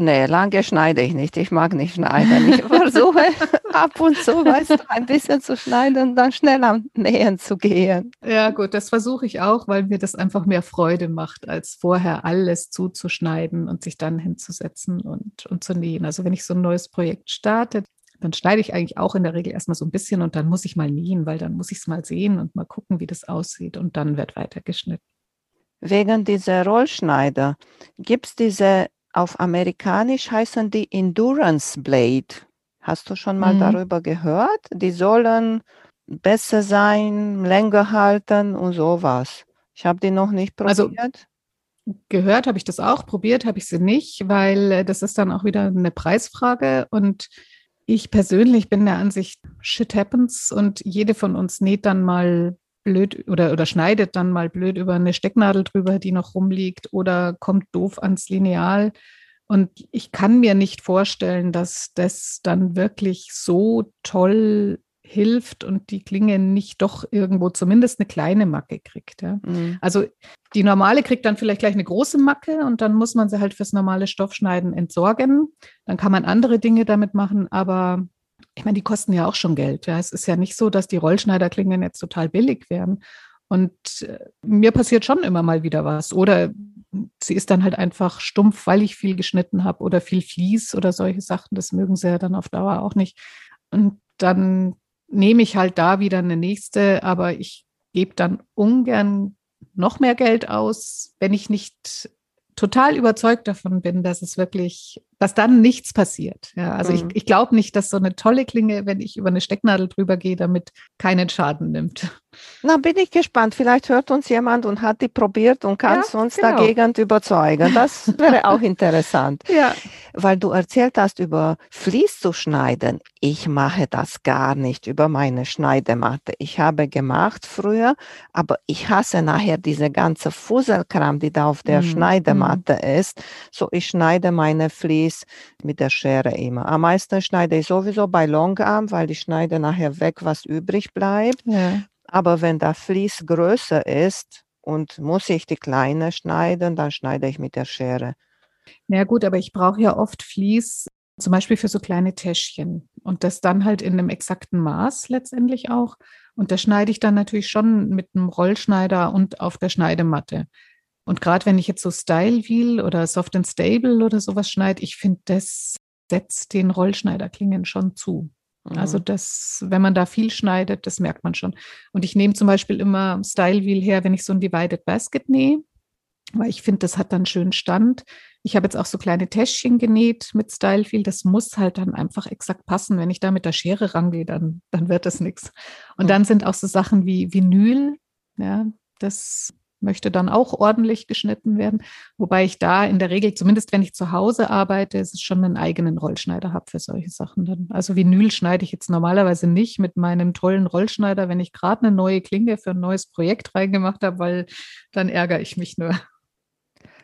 Nee, lange schneide ich nicht. Ich mag nicht schneiden. Ich versuche ab und zu, weißt du, ein bisschen zu schneiden und dann schnell am Nähen zu gehen. Ja, gut, das versuche ich auch, weil mir das einfach mehr Freude macht, als vorher alles zuzuschneiden und sich dann hinzusetzen und, und zu nähen. Also wenn ich so ein neues Projekt starte, dann schneide ich eigentlich auch in der Regel erstmal so ein bisschen und dann muss ich mal nähen, weil dann muss ich es mal sehen und mal gucken, wie das aussieht und dann wird weitergeschnitten. Wegen dieser Rollschneider gibt es diese auf amerikanisch heißen die Endurance Blade. Hast du schon mal mhm. darüber gehört? Die sollen besser sein, länger halten und sowas. Ich habe die noch nicht also probiert. Also, gehört habe ich das auch, probiert habe ich sie nicht, weil äh, das ist dann auch wieder eine Preisfrage und ich persönlich bin der Ansicht, shit happens und jede von uns näht dann mal blöd oder, oder schneidet dann mal blöd über eine Stecknadel drüber, die noch rumliegt oder kommt doof ans Lineal. Und ich kann mir nicht vorstellen, dass das dann wirklich so toll hilft und die Klinge nicht doch irgendwo zumindest eine kleine Macke kriegt. Ja. Mhm. Also die normale kriegt dann vielleicht gleich eine große Macke und dann muss man sie halt fürs normale Stoffschneiden entsorgen. Dann kann man andere Dinge damit machen, aber ich meine, die kosten ja auch schon Geld. Ja. Es ist ja nicht so, dass die Rollschneiderklingen jetzt total billig werden. Und äh, mir passiert schon immer mal wieder was. Oder sie ist dann halt einfach stumpf, weil ich viel geschnitten habe oder viel Vlies oder solche Sachen. Das mögen sie ja dann auf Dauer auch nicht. Und dann nehme ich halt da wieder eine nächste, aber ich gebe dann ungern noch mehr Geld aus, wenn ich nicht total überzeugt davon bin, dass es wirklich, dass dann nichts passiert. Ja, also mhm. ich, ich glaube nicht, dass so eine tolle Klinge, wenn ich über eine Stecknadel drüber gehe, damit keinen Schaden nimmt. Na, bin ich gespannt. Vielleicht hört uns jemand und hat die probiert und kann ja, uns genau. dagegen überzeugen. Das wäre auch interessant. ja. Weil du erzählt hast, über Vlies zu schneiden. Ich mache das gar nicht über meine Schneidematte. Ich habe gemacht früher, aber ich hasse nachher diese ganze Fusselkram, die da auf der mm. Schneidematte mm. ist. So, ich schneide meine Vlies mit der Schere immer. Am meisten schneide ich sowieso bei Longarm, weil ich schneide nachher weg, was übrig bleibt. Ja. Aber wenn der Vlies größer ist und muss ich die kleine schneiden, dann schneide ich mit der Schere. Na ja, gut, aber ich brauche ja oft Vlies, zum Beispiel für so kleine Täschchen. Und das dann halt in einem exakten Maß letztendlich auch. Und das schneide ich dann natürlich schon mit einem Rollschneider und auf der Schneidematte. Und gerade wenn ich jetzt so Style Wheel oder Soft and Stable oder sowas schneide, ich finde, das setzt den Rollschneiderklingen schon zu. Also mhm. das, wenn man da viel schneidet, das merkt man schon. Und ich nehme zum Beispiel immer Style Wheel her, wenn ich so ein Divided Basket nähe, weil ich finde, das hat dann schön Stand. Ich habe jetzt auch so kleine Täschchen genäht mit Style Wheel. Das muss halt dann einfach exakt passen. Wenn ich da mit der Schere rangehe, dann, dann wird das nichts. Und mhm. dann sind auch so Sachen wie Vinyl. Ja, das möchte dann auch ordentlich geschnitten werden. Wobei ich da in der Regel, zumindest wenn ich zu Hause arbeite, ist es schon einen eigenen Rollschneider habe für solche Sachen dann. Also Vinyl schneide ich jetzt normalerweise nicht mit meinem tollen Rollschneider, wenn ich gerade eine neue Klinge für ein neues Projekt reingemacht habe, weil dann ärgere ich mich nur.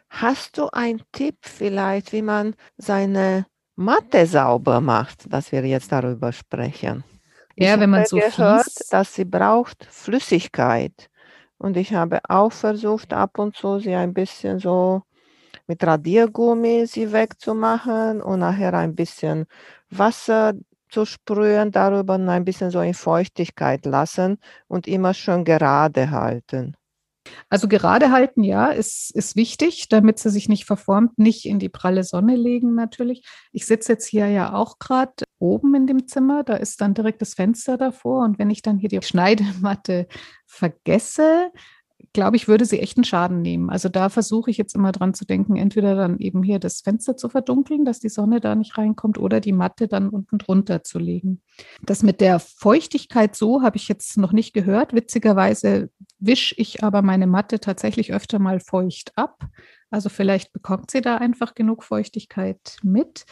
Hast du einen Tipp vielleicht, wie man seine Matte sauber macht, dass wir jetzt darüber sprechen? Ja, ich wenn man so gehört, fließt. dass sie braucht Flüssigkeit. Und ich habe auch versucht, ab und zu sie ein bisschen so mit Radiergummi sie wegzumachen und nachher ein bisschen Wasser zu sprühen, darüber ein bisschen so in Feuchtigkeit lassen und immer schön gerade halten. Also gerade halten, ja, ist, ist wichtig, damit sie sich nicht verformt, nicht in die pralle Sonne legen natürlich. Ich sitze jetzt hier ja auch gerade oben in dem Zimmer, da ist dann direkt das Fenster davor und wenn ich dann hier die Schneidematte vergesse, glaube ich, würde sie echt einen Schaden nehmen. Also da versuche ich jetzt immer dran zu denken, entweder dann eben hier das Fenster zu verdunkeln, dass die Sonne da nicht reinkommt, oder die Matte dann unten drunter zu legen. Das mit der Feuchtigkeit so habe ich jetzt noch nicht gehört. Witzigerweise wische ich aber meine Matte tatsächlich öfter mal feucht ab. Also vielleicht bekommt sie da einfach genug Feuchtigkeit mit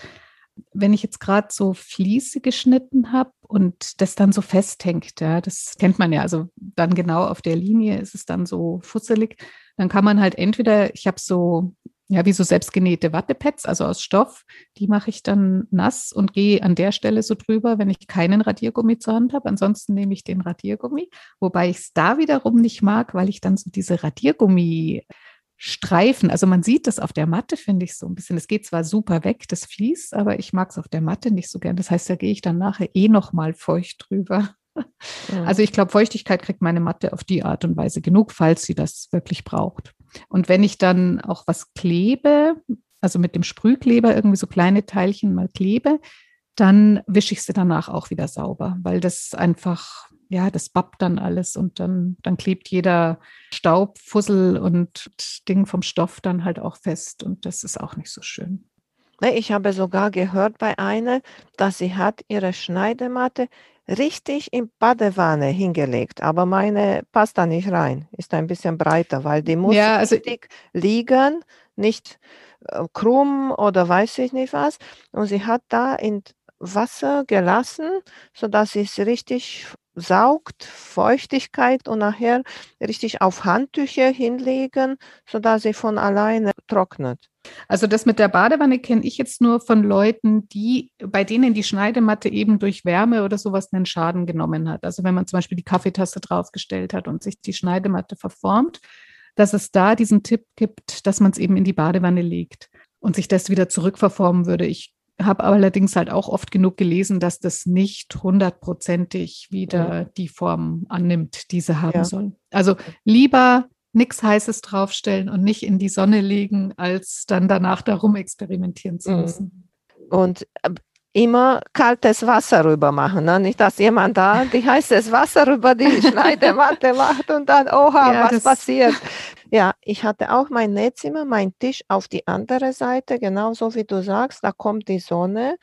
wenn ich jetzt gerade so Fliese geschnitten habe und das dann so festhängt, ja, das kennt man ja, also dann genau auf der Linie ist es dann so fusselig, dann kann man halt entweder, ich habe so, ja, wie so selbstgenähte Wattepads, also aus Stoff, die mache ich dann nass und gehe an der Stelle so drüber, wenn ich keinen Radiergummi zur Hand habe. Ansonsten nehme ich den Radiergummi, wobei ich es da wiederum nicht mag, weil ich dann so diese Radiergummi Streifen. Also man sieht das auf der Matte, finde ich so ein bisschen. Es geht zwar super weg, das Fließ, aber ich mag es auf der Matte nicht so gern. Das heißt, da gehe ich dann nachher eh nochmal feucht drüber. Ja. Also ich glaube, Feuchtigkeit kriegt meine Matte auf die Art und Weise genug, falls sie das wirklich braucht. Und wenn ich dann auch was klebe, also mit dem Sprühkleber irgendwie so kleine Teilchen mal klebe, dann wische ich sie danach auch wieder sauber, weil das einfach ja, das bappt dann alles und dann, dann klebt jeder Staub, Fussel und Ding vom Stoff dann halt auch fest und das ist auch nicht so schön. Ich habe sogar gehört bei einer, dass sie hat ihre Schneidematte richtig in Badewanne hingelegt, aber meine passt da nicht rein, ist ein bisschen breiter, weil die muss ja, also richtig liegen, nicht äh, krumm oder weiß ich nicht was. Und sie hat da in Wasser gelassen, sodass es richtig saugt Feuchtigkeit und nachher richtig auf Handtücher hinlegen, sodass sie von alleine trocknet. Also das mit der Badewanne kenne ich jetzt nur von Leuten, die, bei denen die Schneidematte eben durch Wärme oder sowas einen Schaden genommen hat. Also wenn man zum Beispiel die Kaffeetasse draufgestellt hat und sich die Schneidematte verformt, dass es da diesen Tipp gibt, dass man es eben in die Badewanne legt und sich das wieder zurückverformen würde. Ich habe allerdings halt auch oft genug gelesen, dass das nicht hundertprozentig wieder ja. die Form annimmt, die sie haben ja. soll. Also lieber nichts Heißes draufstellen und nicht in die Sonne legen, als dann danach darum experimentieren zu mhm. müssen. Und äh, immer kaltes Wasser rüber machen. Ne? Nicht, dass jemand da die heißes Wasser über die Schneidematte macht und dann, oha, ja, was passiert. Ja, ich hatte auch mein Nähzimmer, mein Tisch auf die andere Seite, genauso wie du sagst, da kommt die Sonne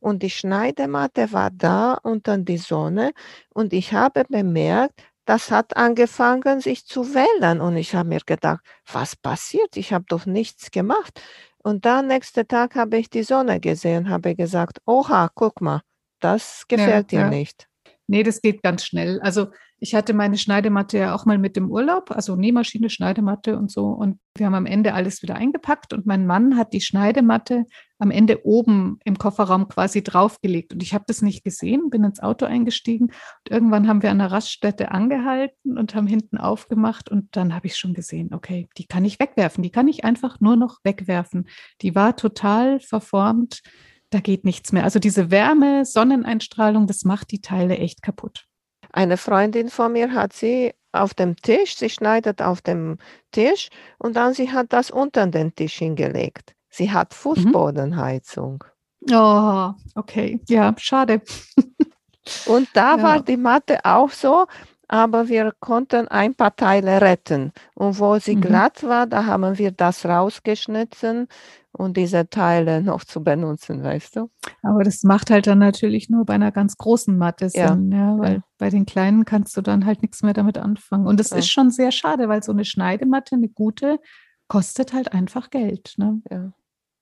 und die Schneidematte war da und dann die Sonne und ich habe bemerkt, das hat angefangen sich zu wällen und ich habe mir gedacht, was passiert? Ich habe doch nichts gemacht. Und dann nächsten Tag habe ich die Sonne gesehen, habe gesagt, oha, guck mal, das gefällt ja, dir ja. nicht. Nee, das geht ganz schnell. Also ich hatte meine Schneidematte ja auch mal mit dem Urlaub, also Nähmaschine, Schneidematte und so. Und wir haben am Ende alles wieder eingepackt und mein Mann hat die Schneidematte am Ende oben im Kofferraum quasi draufgelegt. Und ich habe das nicht gesehen, bin ins Auto eingestiegen und irgendwann haben wir an der Raststätte angehalten und haben hinten aufgemacht und dann habe ich schon gesehen, okay, die kann ich wegwerfen, die kann ich einfach nur noch wegwerfen. Die war total verformt da geht nichts mehr. Also diese Wärme, Sonneneinstrahlung, das macht die Teile echt kaputt. Eine Freundin von mir hat sie auf dem Tisch, sie schneidet auf dem Tisch und dann sie hat das unter den Tisch hingelegt. Sie hat mhm. Fußbodenheizung. Oh, okay. Ja, schade. und da ja. war die Matte auch so, aber wir konnten ein paar Teile retten. Und wo sie mhm. glatt war, da haben wir das rausgeschnitten und diese Teile noch zu benutzen, weißt du? Aber das macht halt dann natürlich nur bei einer ganz großen Matte Sinn, ja, ja weil ja. bei den kleinen kannst du dann halt nichts mehr damit anfangen. Und es ja. ist schon sehr schade, weil so eine Schneidematte, eine gute, kostet halt einfach Geld. Ne? Ja.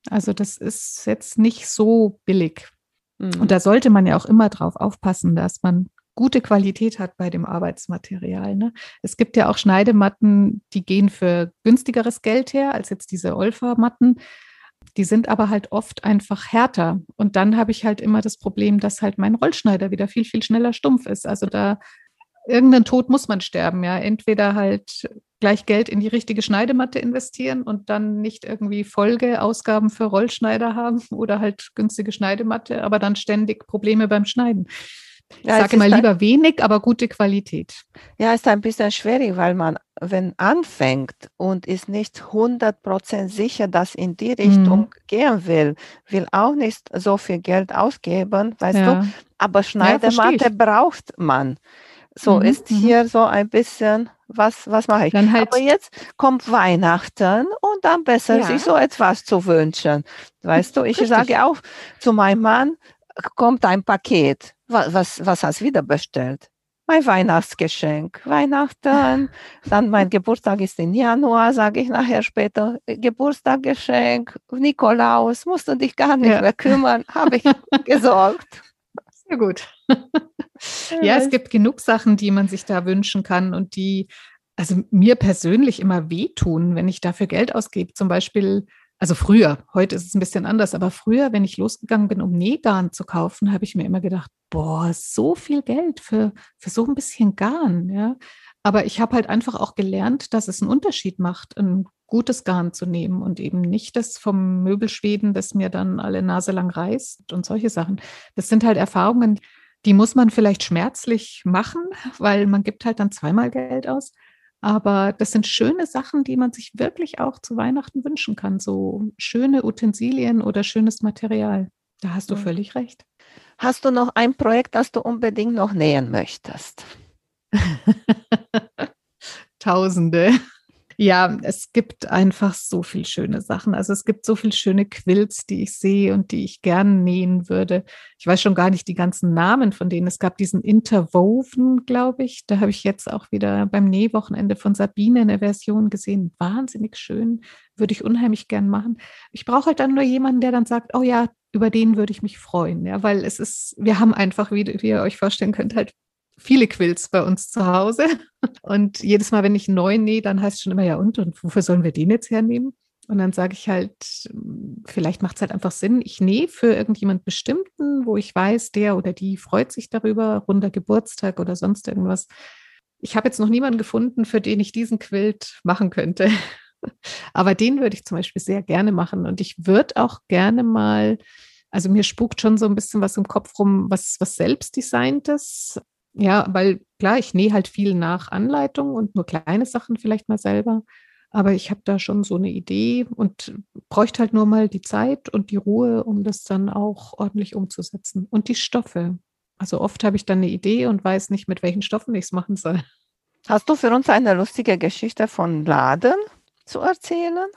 Also das ist jetzt nicht so billig. Mhm. Und da sollte man ja auch immer drauf aufpassen, dass man gute Qualität hat bei dem Arbeitsmaterial. Ne? Es gibt ja auch Schneidematten, die gehen für günstigeres Geld her als jetzt diese Olfa-Matten. Die sind aber halt oft einfach härter. Und dann habe ich halt immer das Problem, dass halt mein Rollschneider wieder viel, viel schneller stumpf ist. Also da irgendeinen Tod muss man sterben, ja. Entweder halt gleich Geld in die richtige Schneidematte investieren und dann nicht irgendwie Folgeausgaben für Rollschneider haben oder halt günstige Schneidematte, aber dann ständig Probleme beim Schneiden. Ich ja, sage mal lieber wenig, aber gute Qualität. Ja, ist ein bisschen schwierig, weil man, wenn anfängt und ist nicht 100% sicher, dass in die Richtung mhm. gehen will, will auch nicht so viel Geld ausgeben, weißt ja. du, aber Schneidematte ja, braucht man. So mhm. ist mhm. hier so ein bisschen, was, was mache ich? Halt aber jetzt kommt Weihnachten und dann besser ja. sich so etwas zu wünschen. Weißt du, ich Richtig. sage auch zu meinem Mann, kommt ein Paket. Was, was, was hast du wieder bestellt? Mein Weihnachtsgeschenk. Weihnachten, dann mein Geburtstag ist im Januar, sage ich nachher später. Geburtstaggeschenk, Nikolaus, musst du dich gar nicht ja. mehr kümmern, habe ich gesorgt. Sehr gut. Ja, es gibt genug Sachen, die man sich da wünschen kann und die also mir persönlich immer wehtun, wenn ich dafür Geld ausgebe. Zum Beispiel also früher, heute ist es ein bisschen anders, aber früher, wenn ich losgegangen bin, um Nähgarn zu kaufen, habe ich mir immer gedacht, boah, so viel Geld für, für so ein bisschen Garn, ja. Aber ich habe halt einfach auch gelernt, dass es einen Unterschied macht, ein gutes Garn zu nehmen und eben nicht das vom Möbelschweden, das mir dann alle Nase lang reißt und solche Sachen. Das sind halt Erfahrungen, die muss man vielleicht schmerzlich machen, weil man gibt halt dann zweimal Geld aus. Aber das sind schöne Sachen, die man sich wirklich auch zu Weihnachten wünschen kann. So schöne Utensilien oder schönes Material. Da hast du ja. völlig recht. Hast du noch ein Projekt, das du unbedingt noch nähen möchtest? Tausende. Ja, es gibt einfach so viel schöne Sachen. Also es gibt so viel schöne Quilts, die ich sehe und die ich gern nähen würde. Ich weiß schon gar nicht die ganzen Namen von denen. Es gab diesen Interwoven, glaube ich. Da habe ich jetzt auch wieder beim Nähwochenende von Sabine eine Version gesehen. Wahnsinnig schön. Würde ich unheimlich gern machen. Ich brauche halt dann nur jemanden, der dann sagt, oh ja, über den würde ich mich freuen. Ja, weil es ist, wir haben einfach, wie, wie ihr euch vorstellen könnt, halt viele Quills bei uns zu Hause. Und jedes Mal, wenn ich neuen nähe, dann heißt es schon immer, ja und, und wofür sollen wir den jetzt hernehmen? Und dann sage ich halt, vielleicht macht es halt einfach Sinn, ich nähe für irgendjemand Bestimmten, wo ich weiß, der oder die freut sich darüber, runder Geburtstag oder sonst irgendwas. Ich habe jetzt noch niemanden gefunden, für den ich diesen Quilt machen könnte. Aber den würde ich zum Beispiel sehr gerne machen. Und ich würde auch gerne mal, also mir spukt schon so ein bisschen was im Kopf rum, was, was selbstdesigntes. Ja, weil klar, ich nähe halt viel nach Anleitung und nur kleine Sachen vielleicht mal selber. Aber ich habe da schon so eine Idee und bräuchte halt nur mal die Zeit und die Ruhe, um das dann auch ordentlich umzusetzen. Und die Stoffe. Also oft habe ich dann eine Idee und weiß nicht, mit welchen Stoffen ich es machen soll. Hast du für uns eine lustige Geschichte von Laden zu erzählen?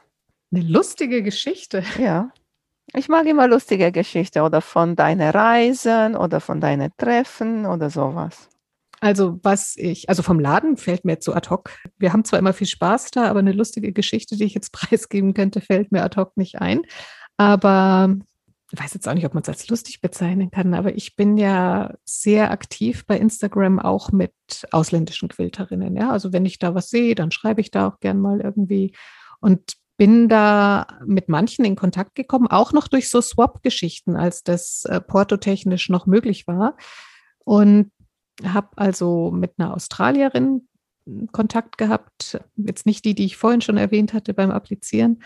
Eine lustige Geschichte? Ja. Ich mag immer lustige Geschichten oder von deinen Reisen oder von deinen Treffen oder sowas. Also was ich, also vom Laden fällt mir zu ad hoc. Wir haben zwar immer viel Spaß da, aber eine lustige Geschichte, die ich jetzt preisgeben könnte, fällt mir ad hoc nicht ein. Aber ich weiß jetzt auch nicht, ob man es als lustig bezeichnen kann, aber ich bin ja sehr aktiv bei Instagram auch mit ausländischen Quilterinnen. Ja, also wenn ich da was sehe, dann schreibe ich da auch gern mal irgendwie und bin da mit manchen in Kontakt gekommen, auch noch durch so Swap-Geschichten, als das äh, portotechnisch noch möglich war. Und habe also mit einer Australierin Kontakt gehabt, jetzt nicht die, die ich vorhin schon erwähnt hatte beim Applizieren.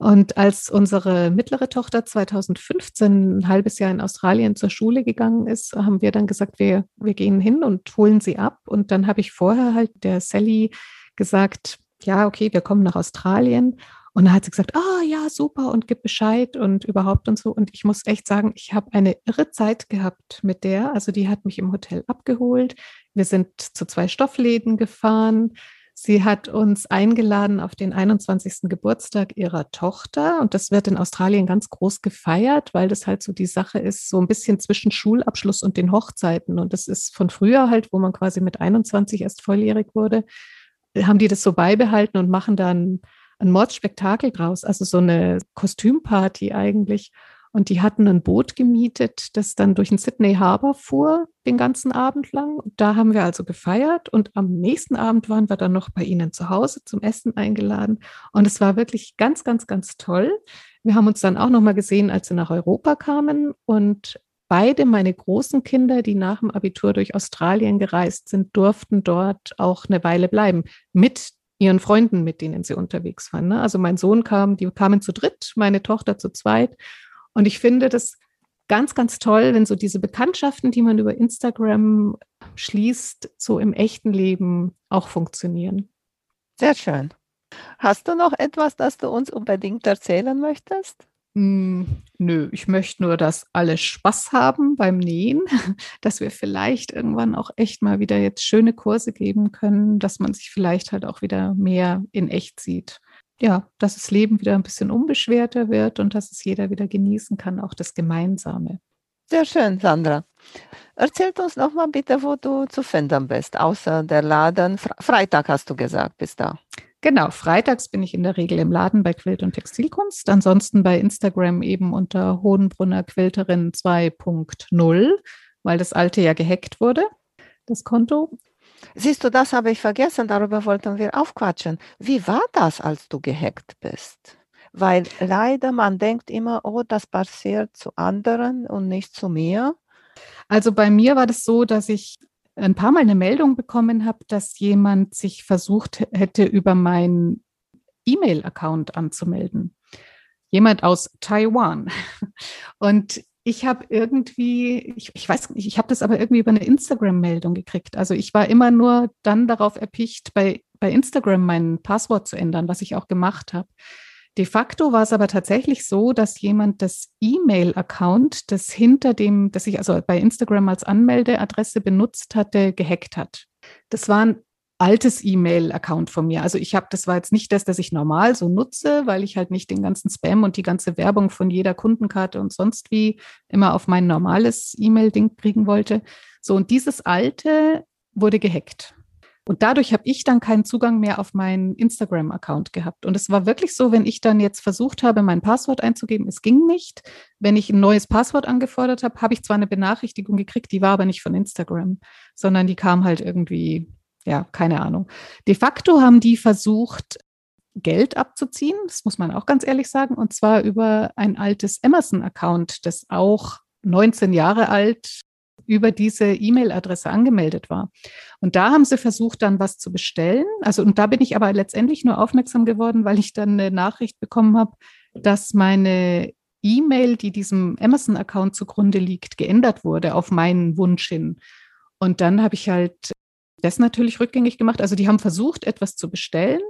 Und als unsere mittlere Tochter 2015 ein halbes Jahr in Australien zur Schule gegangen ist, haben wir dann gesagt, wir, wir gehen hin und holen sie ab. Und dann habe ich vorher halt der Sally gesagt, ja, okay, wir kommen nach Australien. Und dann hat sie gesagt, ah oh, ja, super und gib Bescheid und überhaupt und so. Und ich muss echt sagen, ich habe eine irre Zeit gehabt mit der. Also die hat mich im Hotel abgeholt. Wir sind zu zwei Stoffläden gefahren. Sie hat uns eingeladen auf den 21. Geburtstag ihrer Tochter. Und das wird in Australien ganz groß gefeiert, weil das halt so die Sache ist, so ein bisschen zwischen Schulabschluss und den Hochzeiten. Und das ist von früher halt, wo man quasi mit 21 erst volljährig wurde, haben die das so beibehalten und machen dann ein Mordspektakel draus, also so eine Kostümparty eigentlich. Und die hatten ein Boot gemietet, das dann durch den Sydney Harbor fuhr, den ganzen Abend lang. Da haben wir also gefeiert. Und am nächsten Abend waren wir dann noch bei ihnen zu Hause zum Essen eingeladen. Und es war wirklich ganz, ganz, ganz toll. Wir haben uns dann auch noch mal gesehen, als sie nach Europa kamen. Und beide meine großen Kinder, die nach dem Abitur durch Australien gereist sind, durften dort auch eine Weile bleiben. Mit ihren Freunden, mit denen sie unterwegs waren. Ne? Also mein Sohn kam, die kamen zu dritt, meine Tochter zu zweit. Und ich finde, das ganz, ganz toll, wenn so diese Bekanntschaften, die man über Instagram schließt, so im echten Leben auch funktionieren. Sehr schön. Hast du noch etwas, das du uns unbedingt erzählen möchtest? Hm, nö, ich möchte nur, dass alle Spaß haben beim Nähen, dass wir vielleicht irgendwann auch echt mal wieder jetzt schöne Kurse geben können, dass man sich vielleicht halt auch wieder mehr in echt sieht. Ja, dass das Leben wieder ein bisschen unbeschwerter wird und dass es jeder wieder genießen kann, auch das Gemeinsame. Sehr schön, Sandra. Erzähl uns noch mal bitte, wo du zu finden bist, außer der Laden. Freitag hast du gesagt, bis da. Genau, freitags bin ich in der Regel im Laden bei Quilt und Textilkunst. Ansonsten bei Instagram eben unter Hohenbrunner Quilterin 2.0, weil das alte ja gehackt wurde, das Konto. Siehst du, das habe ich vergessen, darüber wollten wir aufquatschen. Wie war das, als du gehackt bist? Weil leider man denkt immer, oh, das passiert zu anderen und nicht zu mir. Also bei mir war das so, dass ich ein paar Mal eine Meldung bekommen habe, dass jemand sich versucht hätte, über meinen E-Mail-Account anzumelden. Jemand aus Taiwan. Und ich habe irgendwie, ich, ich weiß nicht, ich habe das aber irgendwie über eine Instagram-Meldung gekriegt. Also ich war immer nur dann darauf erpicht, bei, bei Instagram mein Passwort zu ändern, was ich auch gemacht habe. De facto war es aber tatsächlich so, dass jemand das E-Mail-Account, das hinter dem, das ich also bei Instagram als Anmeldeadresse benutzt hatte, gehackt hat. Das war ein altes E-Mail-Account von mir. Also ich habe, das war jetzt nicht das, das ich normal so nutze, weil ich halt nicht den ganzen Spam und die ganze Werbung von jeder Kundenkarte und sonst wie immer auf mein normales E-Mail-Ding kriegen wollte. So, und dieses alte wurde gehackt. Und dadurch habe ich dann keinen Zugang mehr auf meinen Instagram-Account gehabt. Und es war wirklich so, wenn ich dann jetzt versucht habe, mein Passwort einzugeben, es ging nicht. Wenn ich ein neues Passwort angefordert habe, habe ich zwar eine Benachrichtigung gekriegt, die war aber nicht von Instagram, sondern die kam halt irgendwie, ja, keine Ahnung. De facto haben die versucht, Geld abzuziehen, das muss man auch ganz ehrlich sagen, und zwar über ein altes Amazon-Account, das auch 19 Jahre alt über diese E-Mail-Adresse angemeldet war. Und da haben sie versucht, dann was zu bestellen. Also, und da bin ich aber letztendlich nur aufmerksam geworden, weil ich dann eine Nachricht bekommen habe, dass meine E-Mail, die diesem Amazon-Account zugrunde liegt, geändert wurde auf meinen Wunsch hin. Und dann habe ich halt das natürlich rückgängig gemacht. Also die haben versucht, etwas zu bestellen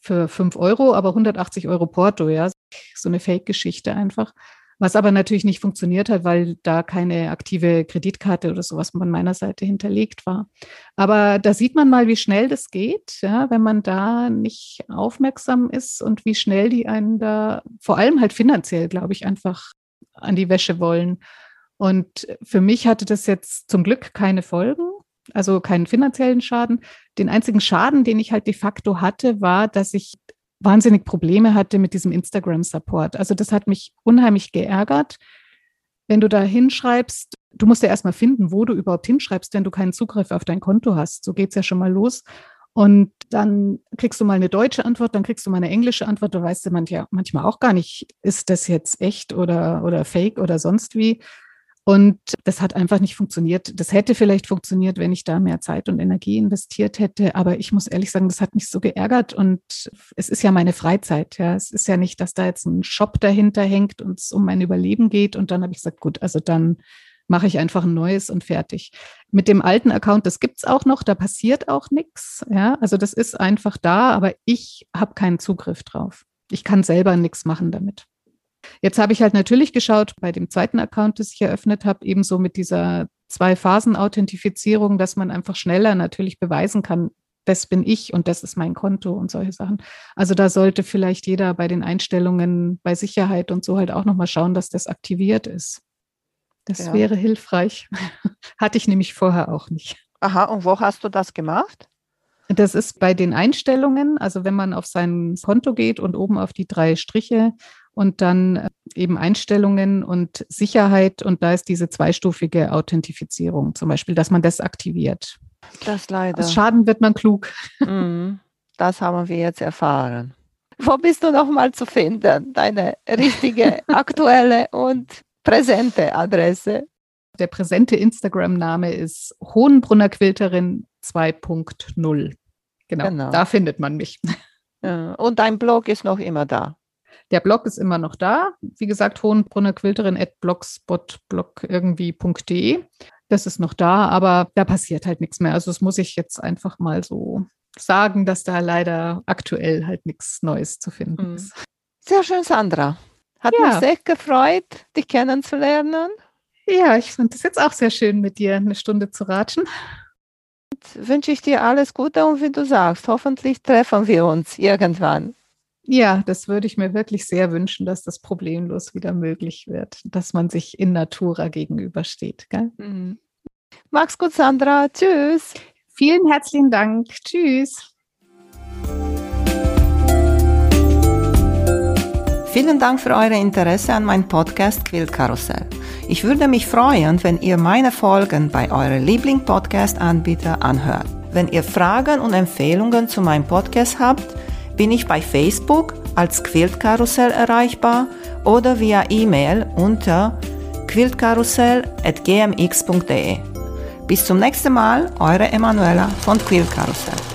für 5 Euro, aber 180 Euro Porto, ja. So eine Fake-Geschichte einfach. Was aber natürlich nicht funktioniert hat, weil da keine aktive Kreditkarte oder sowas von meiner Seite hinterlegt war. Aber da sieht man mal, wie schnell das geht, ja, wenn man da nicht aufmerksam ist und wie schnell die einen da, vor allem halt finanziell, glaube ich, einfach an die Wäsche wollen. Und für mich hatte das jetzt zum Glück keine Folgen, also keinen finanziellen Schaden. Den einzigen Schaden, den ich halt de facto hatte, war, dass ich wahnsinnig Probleme hatte mit diesem Instagram-Support. Also das hat mich unheimlich geärgert. Wenn du da hinschreibst, du musst ja erstmal finden, wo du überhaupt hinschreibst, wenn du keinen Zugriff auf dein Konto hast. So geht es ja schon mal los. Und dann kriegst du mal eine deutsche Antwort, dann kriegst du mal eine englische Antwort. Da weißt du manchmal auch gar nicht, ist das jetzt echt oder, oder fake oder sonst wie. Und das hat einfach nicht funktioniert. Das hätte vielleicht funktioniert, wenn ich da mehr Zeit und Energie investiert hätte. Aber ich muss ehrlich sagen, das hat mich so geärgert. Und es ist ja meine Freizeit. Ja, es ist ja nicht, dass da jetzt ein Shop dahinter hängt und es um mein Überleben geht. Und dann habe ich gesagt, gut, also dann mache ich einfach ein neues und fertig. Mit dem alten Account, das gibt's auch noch, da passiert auch nichts. Ja, also das ist einfach da, aber ich habe keinen Zugriff drauf. Ich kann selber nichts machen damit. Jetzt habe ich halt natürlich geschaut bei dem zweiten Account, das ich eröffnet habe, ebenso mit dieser Zwei-Phasen-Authentifizierung, dass man einfach schneller natürlich beweisen kann, das bin ich und das ist mein Konto und solche Sachen. Also da sollte vielleicht jeder bei den Einstellungen bei Sicherheit und so halt auch nochmal schauen, dass das aktiviert ist. Das ja. wäre hilfreich. Hatte ich nämlich vorher auch nicht. Aha, und wo hast du das gemacht? Das ist bei den Einstellungen, also wenn man auf sein Konto geht und oben auf die drei Striche und dann äh, eben Einstellungen und Sicherheit und da ist diese zweistufige Authentifizierung zum Beispiel, dass man das aktiviert. Das leider. Aus Schaden wird man klug. Mhm. Das haben wir jetzt erfahren. Wo bist du nochmal zu finden? Deine richtige, aktuelle und präsente Adresse? Der präsente Instagram-Name ist Hohenbrunner Quilterin 2.0. Genau, genau, da findet man mich. Und dein Blog ist noch immer da. Der Blog ist immer noch da. Wie gesagt, hohenbrunnerquilterin at blogspotblog irgendwie.de. Das ist noch da, aber da passiert halt nichts mehr. Also das muss ich jetzt einfach mal so sagen, dass da leider aktuell halt nichts Neues zu finden mhm. ist. Sehr schön, Sandra. Hat ja. mich sehr gefreut, dich kennenzulernen. Ja, ich fand es jetzt auch sehr schön, mit dir eine Stunde zu ratschen. Und wünsche ich dir alles Gute und wie du sagst, hoffentlich treffen wir uns irgendwann. Ja, das würde ich mir wirklich sehr wünschen, dass das problemlos wieder möglich wird, dass man sich in Natura gegenübersteht. Gell? Mhm. Mach's gut, Sandra. Tschüss. Vielen herzlichen Dank. Tschüss. Vielen Dank für euer Interesse an meinem Podcast Quilt Karussell. Ich würde mich freuen, wenn ihr meine Folgen bei eurem Liebling-Podcast-Anbieter anhört. Wenn ihr Fragen und Empfehlungen zu meinem Podcast habt, bin ich bei Facebook als Quiltkarussell erreichbar oder via E-Mail unter quiltkarussell.gmx.de. Bis zum nächsten Mal, eure Emanuela von Quiltkarussell.